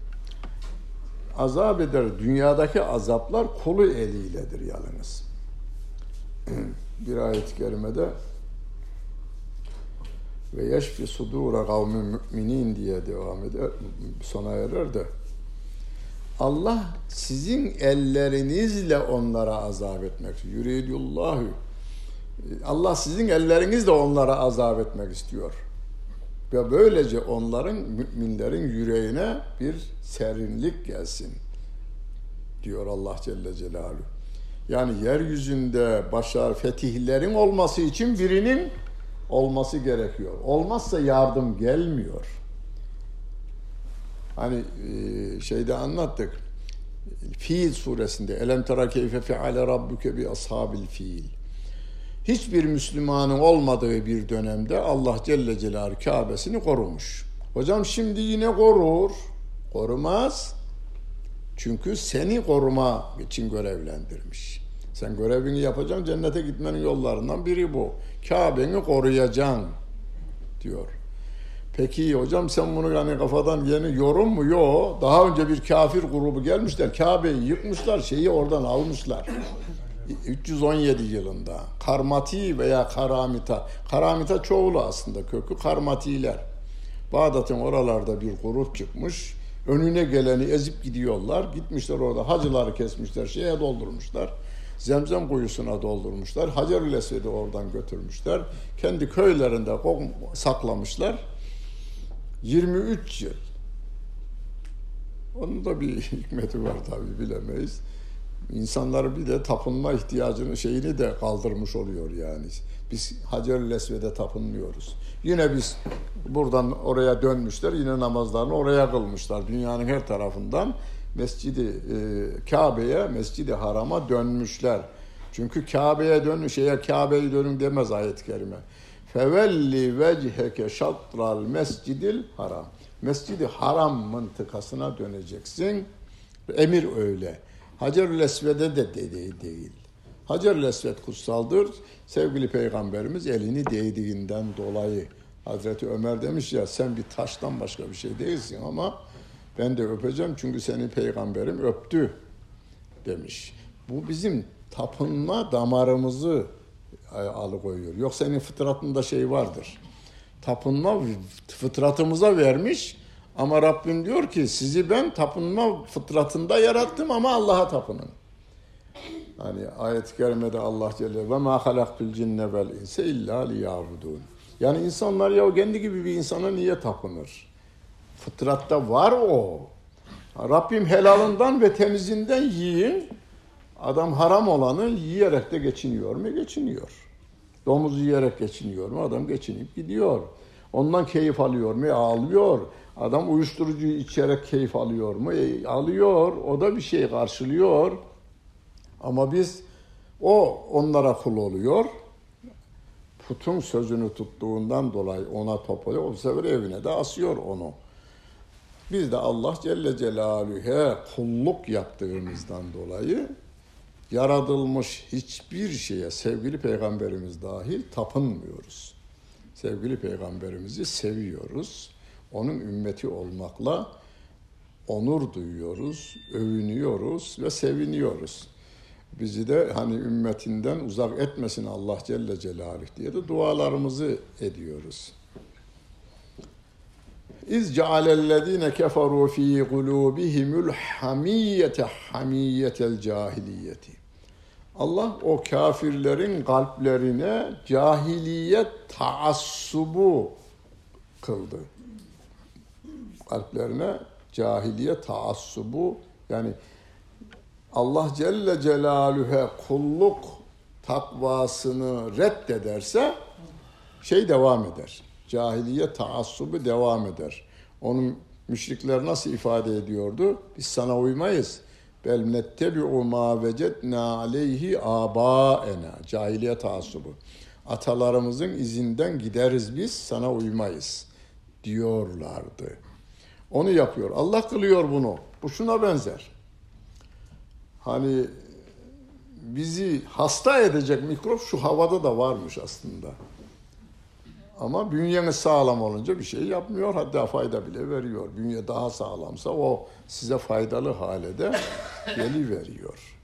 azap eder. Dünyadaki azaplar kulu eliyledir yalnız. (clears throat) bir ayet-i kerimede ve yeşfi sudura kavmin müminin diye devam eder, sona erer de Allah sizin ellerinizle onlara azap etmek yuridullahu Allah sizin ellerinizle onlara azap etmek istiyor. Ve böylece onların müminlerin yüreğine bir serinlik gelsin diyor Allah Celle Celaluhu. Yani yeryüzünde başar fetihlerin olması için birinin olması gerekiyor. Olmazsa yardım gelmiyor. Hani e, şeyde anlattık. Fiil suresinde elem tera keyfe feale rabbuke bi ashabil fiil. Hiçbir Müslümanın olmadığı bir dönemde Allah Celle Celaluhu Kabe'sini korumuş. Hocam şimdi yine korur. Korumaz. Çünkü seni koruma için görevlendirmiş. Sen görevini yapacaksın, cennete gitmenin yollarından biri bu. Kabe'ni koruyacaksın diyor. Peki hocam sen bunu yani kafadan yeni yorum mu? Yok. Daha önce bir kafir grubu gelmişler. Kabe'yi yıkmışlar. Şeyi oradan almışlar. 317 yılında. Karmati veya Karamita. Karamita çoğulu aslında kökü. Karmatiler. Bağdat'ın oralarda bir grup çıkmış. Önüne geleni ezip gidiyorlar. Gitmişler orada hacıları kesmişler. Şeye doldurmuşlar. Zemzem kuyusuna doldurmuşlar. Hacer-ül Esved'i oradan götürmüşler. Kendi köylerinde saklamışlar. 23 yıl. Onun da bir (laughs) hikmeti var tabii bilemeyiz. İnsanları bir de tapınma ihtiyacını şeyini de kaldırmış oluyor yani. Biz Hacer-ül tapınmıyoruz. Yine biz buradan oraya dönmüşler, yine namazlarını oraya kılmışlar. Dünyanın her tarafından Mescidi e, Kabe'ye, Mescidi Haram'a dönmüşler. Çünkü Kabe'ye dön, şeye Kabe'ye dönün demez ayet-i kerime. Fevelli vecheke şatral mescidil haram. Mescidi haram mıntıkasına döneceksin. Emir öyle. Hacer-ül Esved'e de değil. değil. Hacer-ül Esved kutsaldır. Sevgili Peygamberimiz elini değdiğinden dolayı Hazreti Ömer demiş ya sen bir taştan başka bir şey değilsin ama ben de öpeceğim çünkü seni peygamberim öptü demiş. Bu bizim tapınma damarımızı e, alıkoyuyor. Yoksa senin fıtratında şey vardır. Tapınma fıtratımıza vermiş ama Rabbim diyor ki sizi ben tapınma fıtratında yarattım ama Allah'a tapının. Hani ayet-i kerimede Allah Celle ve ma halaktul cinne vel inse illa liyabudun. Yani insanlar ya kendi gibi bir insana niye tapınır? Fıtratta var o. Rabbim helalından ve temizinden yiyin. Adam haram olanı yiyerek de geçiniyor mu? Geçiniyor. Domuz yiyerek geçiniyor mu? Adam geçinip gidiyor. Ondan keyif alıyor mu? Alıyor. Adam uyuşturucu içerek keyif alıyor mu? E, alıyor. O da bir şey karşılıyor. Ama biz o onlara kul oluyor. Putun sözünü tuttuğundan dolayı ona topluyor. O sefer evine de asıyor onu. Biz de Allah Celle Celaluhu'ya kulluk yaptığımızdan dolayı yaratılmış hiçbir şeye sevgili peygamberimiz dahil tapınmıyoruz. Sevgili peygamberimizi seviyoruz. Onun ümmeti olmakla onur duyuyoruz, övünüyoruz ve seviniyoruz. Bizi de hani ümmetinden uzak etmesin Allah Celle Celaluhu diye de dualarımızı ediyoruz. İz cealellezine keferu fi kulubihimul hamiyete hamiyetel cahiliyeti. Allah o kafirlerin kalplerine cahiliyet taassubu kıldı. Kalplerine cahiliye taassubu yani Allah Celle Celaluhu'ya kulluk takvasını reddederse şey devam eder. Cahiliye taassubu devam eder. Onun müşrikler nasıl ifade ediyordu? Biz sana uymayız. Bel nettebi'u ma vecedna aleyhi abaena. Cahiliye taassubu. Atalarımızın izinden gideriz biz, sana uymayız diyorlardı. Onu yapıyor. Allah kılıyor bunu. Bu şuna benzer. Hani bizi hasta edecek mikrop şu havada da varmış aslında. Ama bünyeniz sağlam olunca bir şey yapmıyor. Hatta fayda bile veriyor. Bünye daha sağlamsa o size faydalı hale de (laughs) geliveriyor.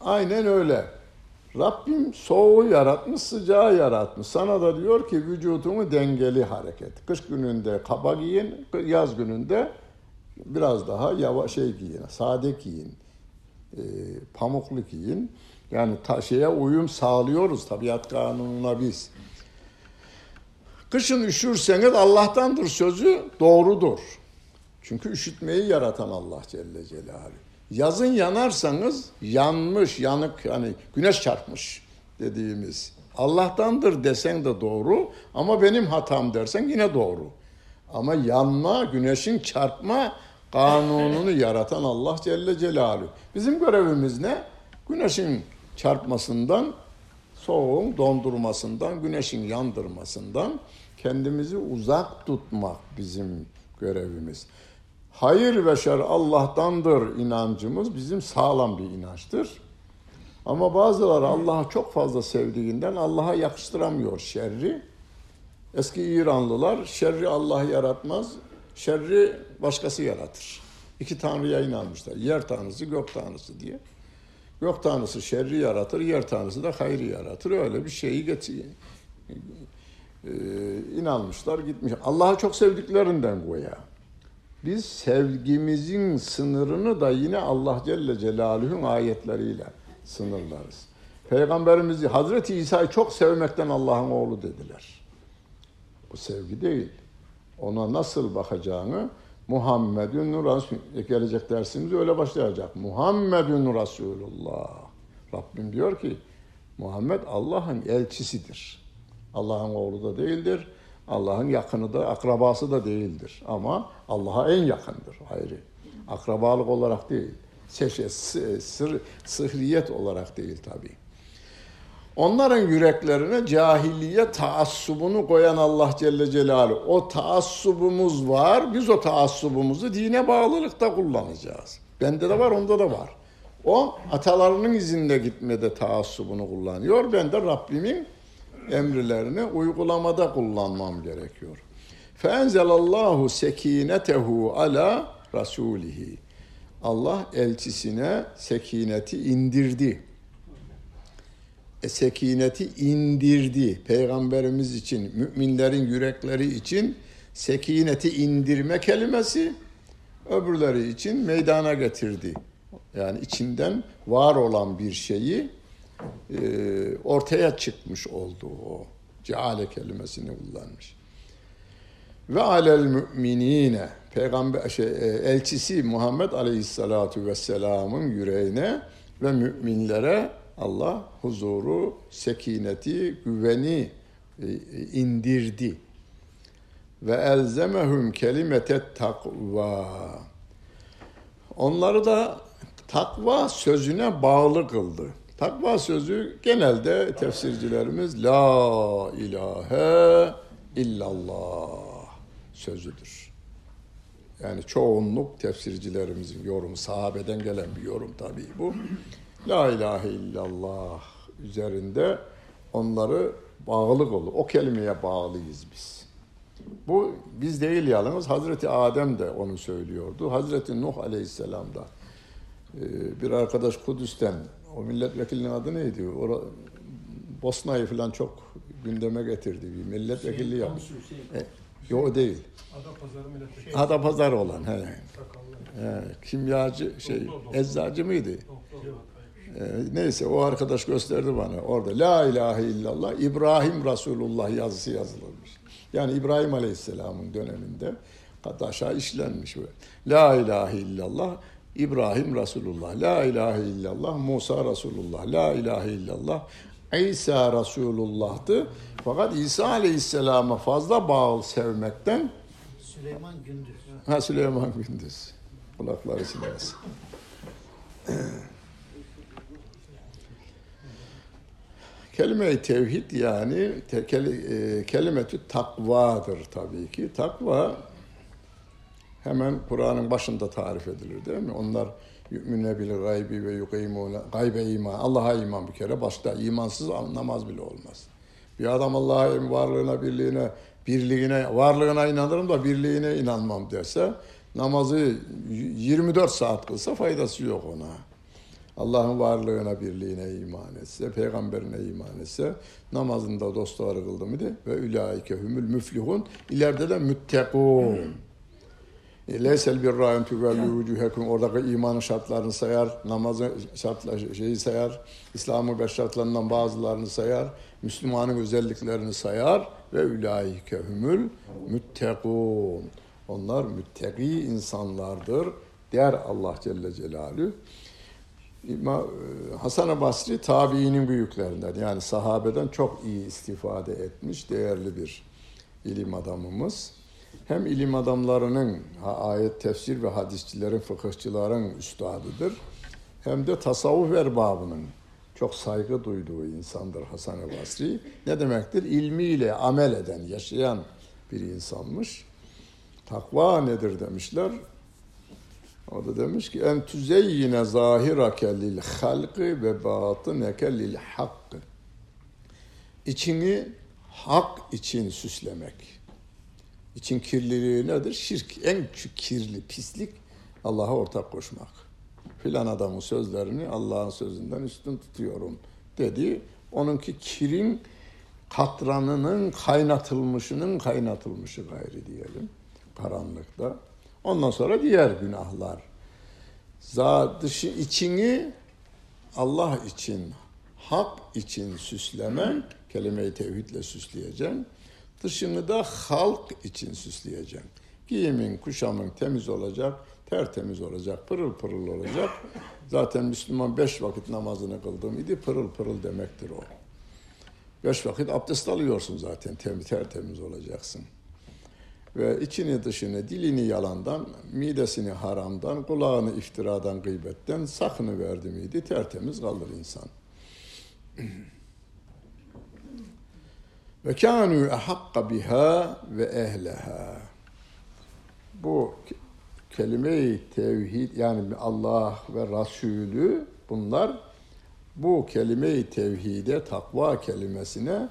Aynen öyle. Rabbim soğuğu yaratmış, sıcağı yaratmış. Sana da diyor ki vücudunu dengeli hareket. Kış gününde kaba giyin, yaz gününde biraz daha yavaş şey giyin, sade giyin, e, pamuklu giyin. Yani ta, şeye uyum sağlıyoruz tabiat kanununa biz. Kışın üşürseniz Allah'tandır sözü doğrudur. Çünkü üşütmeyi yaratan Allah Celle Celaluhu. Yazın yanarsanız yanmış, yanık yani güneş çarpmış dediğimiz. Allah'tandır desen de doğru ama benim hatam dersen yine doğru. Ama yanma, güneşin çarpma kanununu yaratan Allah Celle Celaluhu. Bizim görevimiz ne? Güneşin çarpmasından, soğuğun dondurmasından, güneşin yandırmasından kendimizi uzak tutmak bizim görevimiz. Hayır ve şer Allah'tandır inancımız bizim sağlam bir inançtır. Ama bazıları Allah'ı çok fazla sevdiğinden Allah'a yakıştıramıyor şerri. Eski İranlılar şerri Allah yaratmaz, şerri başkası yaratır. İki tanrıya inanmışlar. Yer tanrısı, gök tanrısı diye. Gök tanrısı şerri yaratır, yer tanrısı da hayrı yaratır. Öyle bir şeyi getiriyor. Ee, inanmışlar, gitmiş. Allah'ı çok sevdiklerinden bu ya. Biz sevgimizin sınırını da yine Allah Celle Celaluhu'nun ayetleriyle sınırlarız. Peygamberimizi Hazreti İsa'yı çok sevmekten Allah'ın oğlu dediler. Bu sevgi değil. Ona nasıl bakacağını Muhammedun Resul gelecek dersimiz öyle başlayacak. Muhammedun Resulullah. Rabbim diyor ki Muhammed Allah'ın elçisidir. Allah'ın oğlu da değildir. Allah'ın yakını da, akrabası da değildir. Ama Allah'a en yakındır ayrı. Akrabalık olarak değil. Seşe, sır, sıhriyet olarak değil tabi. Onların yüreklerine cahiliye taassubunu koyan Allah Celle Celaluhu. O taassubumuz var. Biz o taassubumuzu dine bağlılıkta kullanacağız. Bende de var, onda da var. O atalarının izinde gitmede taassubunu kullanıyor. Ben de Rabbimin emirlerini uygulamada kullanmam gerekiyor. Fenzelallahu sekinetehu ala rasulihi. Allah elçisine sekineti indirdi. E, sekineti indirdi. Peygamberimiz için, müminlerin yürekleri için sekineti indirme kelimesi öbürleri için meydana getirdi. Yani içinden var olan bir şeyi e, ortaya çıkmış oldu o. Ceale kelimesini kullanmış. Ve alel müminine peygamber şey, e, elçisi Muhammed Aleyhisselatu Vesselam'ın yüreğine ve müminlere Allah huzuru, sekineti, güveni e, indirdi. Ve elzemehum kelimetet takva. Onları da takva sözüne bağlı kıldı. Takva sözü genelde tefsircilerimiz La ilahe illallah sözüdür. Yani çoğunluk tefsircilerimizin yorumu, sahabeden gelen bir yorum tabii bu. La ilahe illallah üzerinde onları bağlılık olur. O kelimeye bağlıyız biz. Bu biz değil yalnız Hazreti Adem de onu söylüyordu. Hazreti Nuh Aleyhisselam da e, bir arkadaş Kudüs'ten o milletvekilinin adı neydi? Ora, Bosna'yı falan çok gündeme getirdi. Bir milletvekilliği yapmış. E, Yok o değil. Adapazarı milletvekili. Adapazarı olan. He. Sakallı. He. Kimyacı şey Doktor, doktor. eczacı mıydı? Doktor. Ee, neyse o arkadaş gösterdi bana orada La ilahe illallah İbrahim Resulullah yazısı yazılmış. Yani İbrahim Aleyhisselam'ın döneminde kat aşağı işlenmiş. Böyle. La ilahe illallah İbrahim Resulullah. La ilahe illallah Musa Resulullah. La ilahe illallah İsa Resulullah'tı. Fakat İsa Aleyhisselam'a fazla bağlı sevmekten Süleyman Gündüz. Ha Süleyman Gündüz. Kulakları çınlasın. Kelime-i tevhid yani te, keli, e, takvadır tabii ki. Takva hemen Kur'an'ın başında tarif edilir değil mi? Onlar yu'mine bil gaybi ve yukimune gaybe iman. Allah'a iman bir kere başta imansız namaz bile olmaz. Bir adam Allah'a varlığına, birliğine, birliğine, varlığına inanırım da birliğine inanmam derse namazı 24 saat kılsa faydası yok ona. Allah'ın varlığına, birliğine iman etse, peygamberine iman etse, namazında dostları kıldı mıydı? Ve ülaike humul müflihun. İleride de müttekûn. E, Leysel birra en tüvellu vücuhekum oradaki imanın şartlarını sayar, namazın şartları şeyi sayar, İslam'ın beş şartlarından bazılarını sayar, Müslümanın özelliklerini sayar ve ülaike humul müttekûn. Onlar müttaki insanlardır der Allah Celle Celaluhu. İma- Hasan-ı Basri tabiinin büyüklerinden yani sahabeden çok iyi istifade etmiş değerli bir ilim adamımız. Hem ilim adamlarının ayet tefsir ve hadisçilerin, fıkıhçıların üstadıdır. Hem de tasavvuf erbabının çok saygı duyduğu insandır Hasan-ı Basri. Ne demektir? İlmiyle amel eden, yaşayan bir insanmış. Takva nedir demişler. O da demiş ki en tüzeyyine zahirake lil halqi ve batıneke lil hakkı. İçini hak için süslemek. İçin kirliliği nedir? Şirk. En kirli pislik Allah'a ortak koşmak. Filan adamın sözlerini Allah'ın sözünden üstün tutuyorum dedi. Onunki kirin katranının kaynatılmışının kaynatılmışı gayri diyelim karanlıkta. Ondan sonra diğer günahlar. Za dışı içini Allah için, hak için süslemen, kelime-i tevhidle süsleyeceksin. Dışını da halk için süsleyeceksin. Giyimin, kuşamın temiz olacak, tertemiz olacak, pırıl pırıl olacak. Zaten Müslüman beş vakit namazını kıldığım idi, pırıl pırıl demektir o. Beş vakit abdest alıyorsun zaten, temiz, tertemiz olacaksın ve içini dışını, dilini yalandan, midesini haramdan, kulağını iftiradan, gıybetten sakını verdi miydi tertemiz kalır insan. (clears throat) Ve kânû ehakka biha ve ehleha. Bu kelime-i tevhid yani Allah ve Resulü bunlar bu kelime-i tevhide, takva kelimesine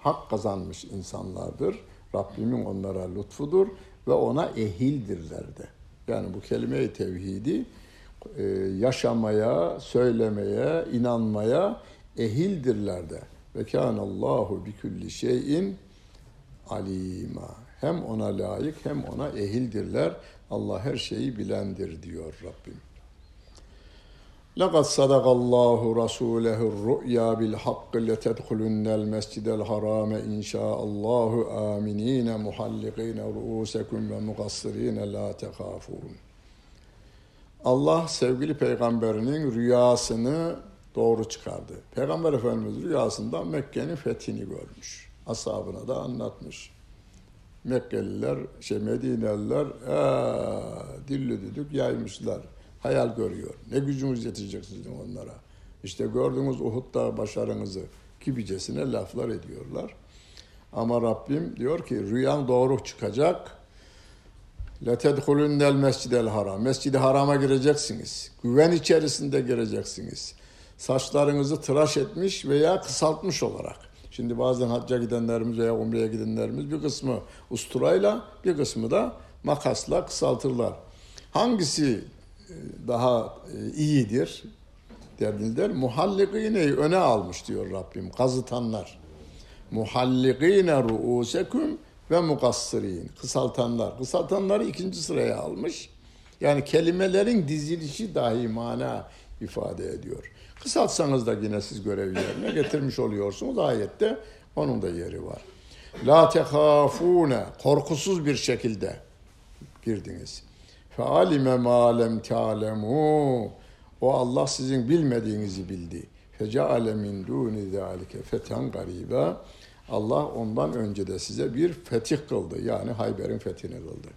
hak kazanmış insanlardır. Rabbimin onlara lütfudur ve ona ehildirler de. Yani bu kelime-i tevhidi e, yaşamaya, söylemeye, inanmaya ehildirler de. Ve kânallahu bi kulli şeyin alima. Hem ona layık hem ona ehildirler. Allah her şeyi bilendir diyor Rabbim. لقد صدق الله رسوله الرؤيا بالحق لتدخلن المسجد الحرام إن شاء الله آمنين محلقين رؤوسكم ومقصرين لا تخافون Allah sevgili peygamberinin rüyasını doğru çıkardı. Peygamber Efendimiz rüyasında Mekke'nin fethini görmüş. Ashabına da anlatmış. Mekkeliler, şey Medineliler ee, dilli düdük yaymışlar hayal görüyor. Ne gücünüz yetecek sizin onlara. İşte gördüğünüz Uhud'da başarınızı gibicesine laflar ediyorlar. Ama Rabbim diyor ki rüyan doğru çıkacak. لَتَدْخُلُنَّ الْمَسْجِدَ haram. Mescid-i Haram'a gireceksiniz. Güven içerisinde gireceksiniz. Saçlarınızı tıraş etmiş veya kısaltmış olarak. Şimdi bazen hacca gidenlerimiz veya umreye gidenlerimiz bir kısmı usturayla bir kısmı da makasla kısaltırlar. Hangisi daha iyidir derdiler. Muhallikineyi öne almış diyor Rabbim. Kazıtanlar. Muhallikine ruuseküm ve mukassirin. Kısaltanlar. Kısaltanları ikinci sıraya almış. Yani kelimelerin dizilişi dahi mana ifade ediyor. Kısaltsanız da yine siz görevi yerine getirmiş oluyorsunuz. Ayette onun da yeri var. La tehafune korkusuz bir şekilde girdiniz. Fealime ma lem ta'lemu. O Allah sizin bilmediğinizi bildi. Feceale min duni zalike fethan garibe. Allah ondan önce de size bir fetih kıldı. Yani Hayber'in fethini kıldı.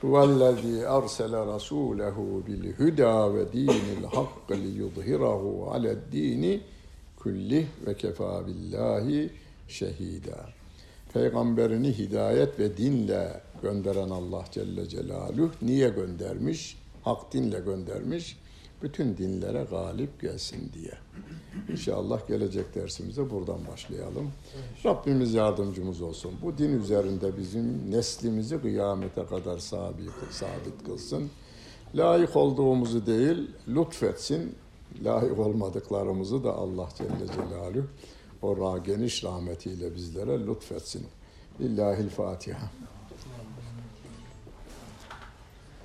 Huvellezî ersele rasûlehu bil huda ve dînil hakk li yudhirahu ale'd-dîni kullih ve kefâ billahi şehîdâ. Peygamberini hidayet ve dinle gönderen Allah Celle Celaluhu niye göndermiş? Hak dinle göndermiş. Bütün dinlere galip gelsin diye. İnşallah gelecek dersimize buradan başlayalım. Rabbimiz yardımcımız olsun. Bu din üzerinde bizim neslimizi kıyamete kadar sabit, sabit kılsın. Layık olduğumuzu değil, lütfetsin. Layık olmadıklarımızı da Allah Celle Celaluhu o geniş rahmetiyle bizlere lütfetsin. Lillahil Fatiha.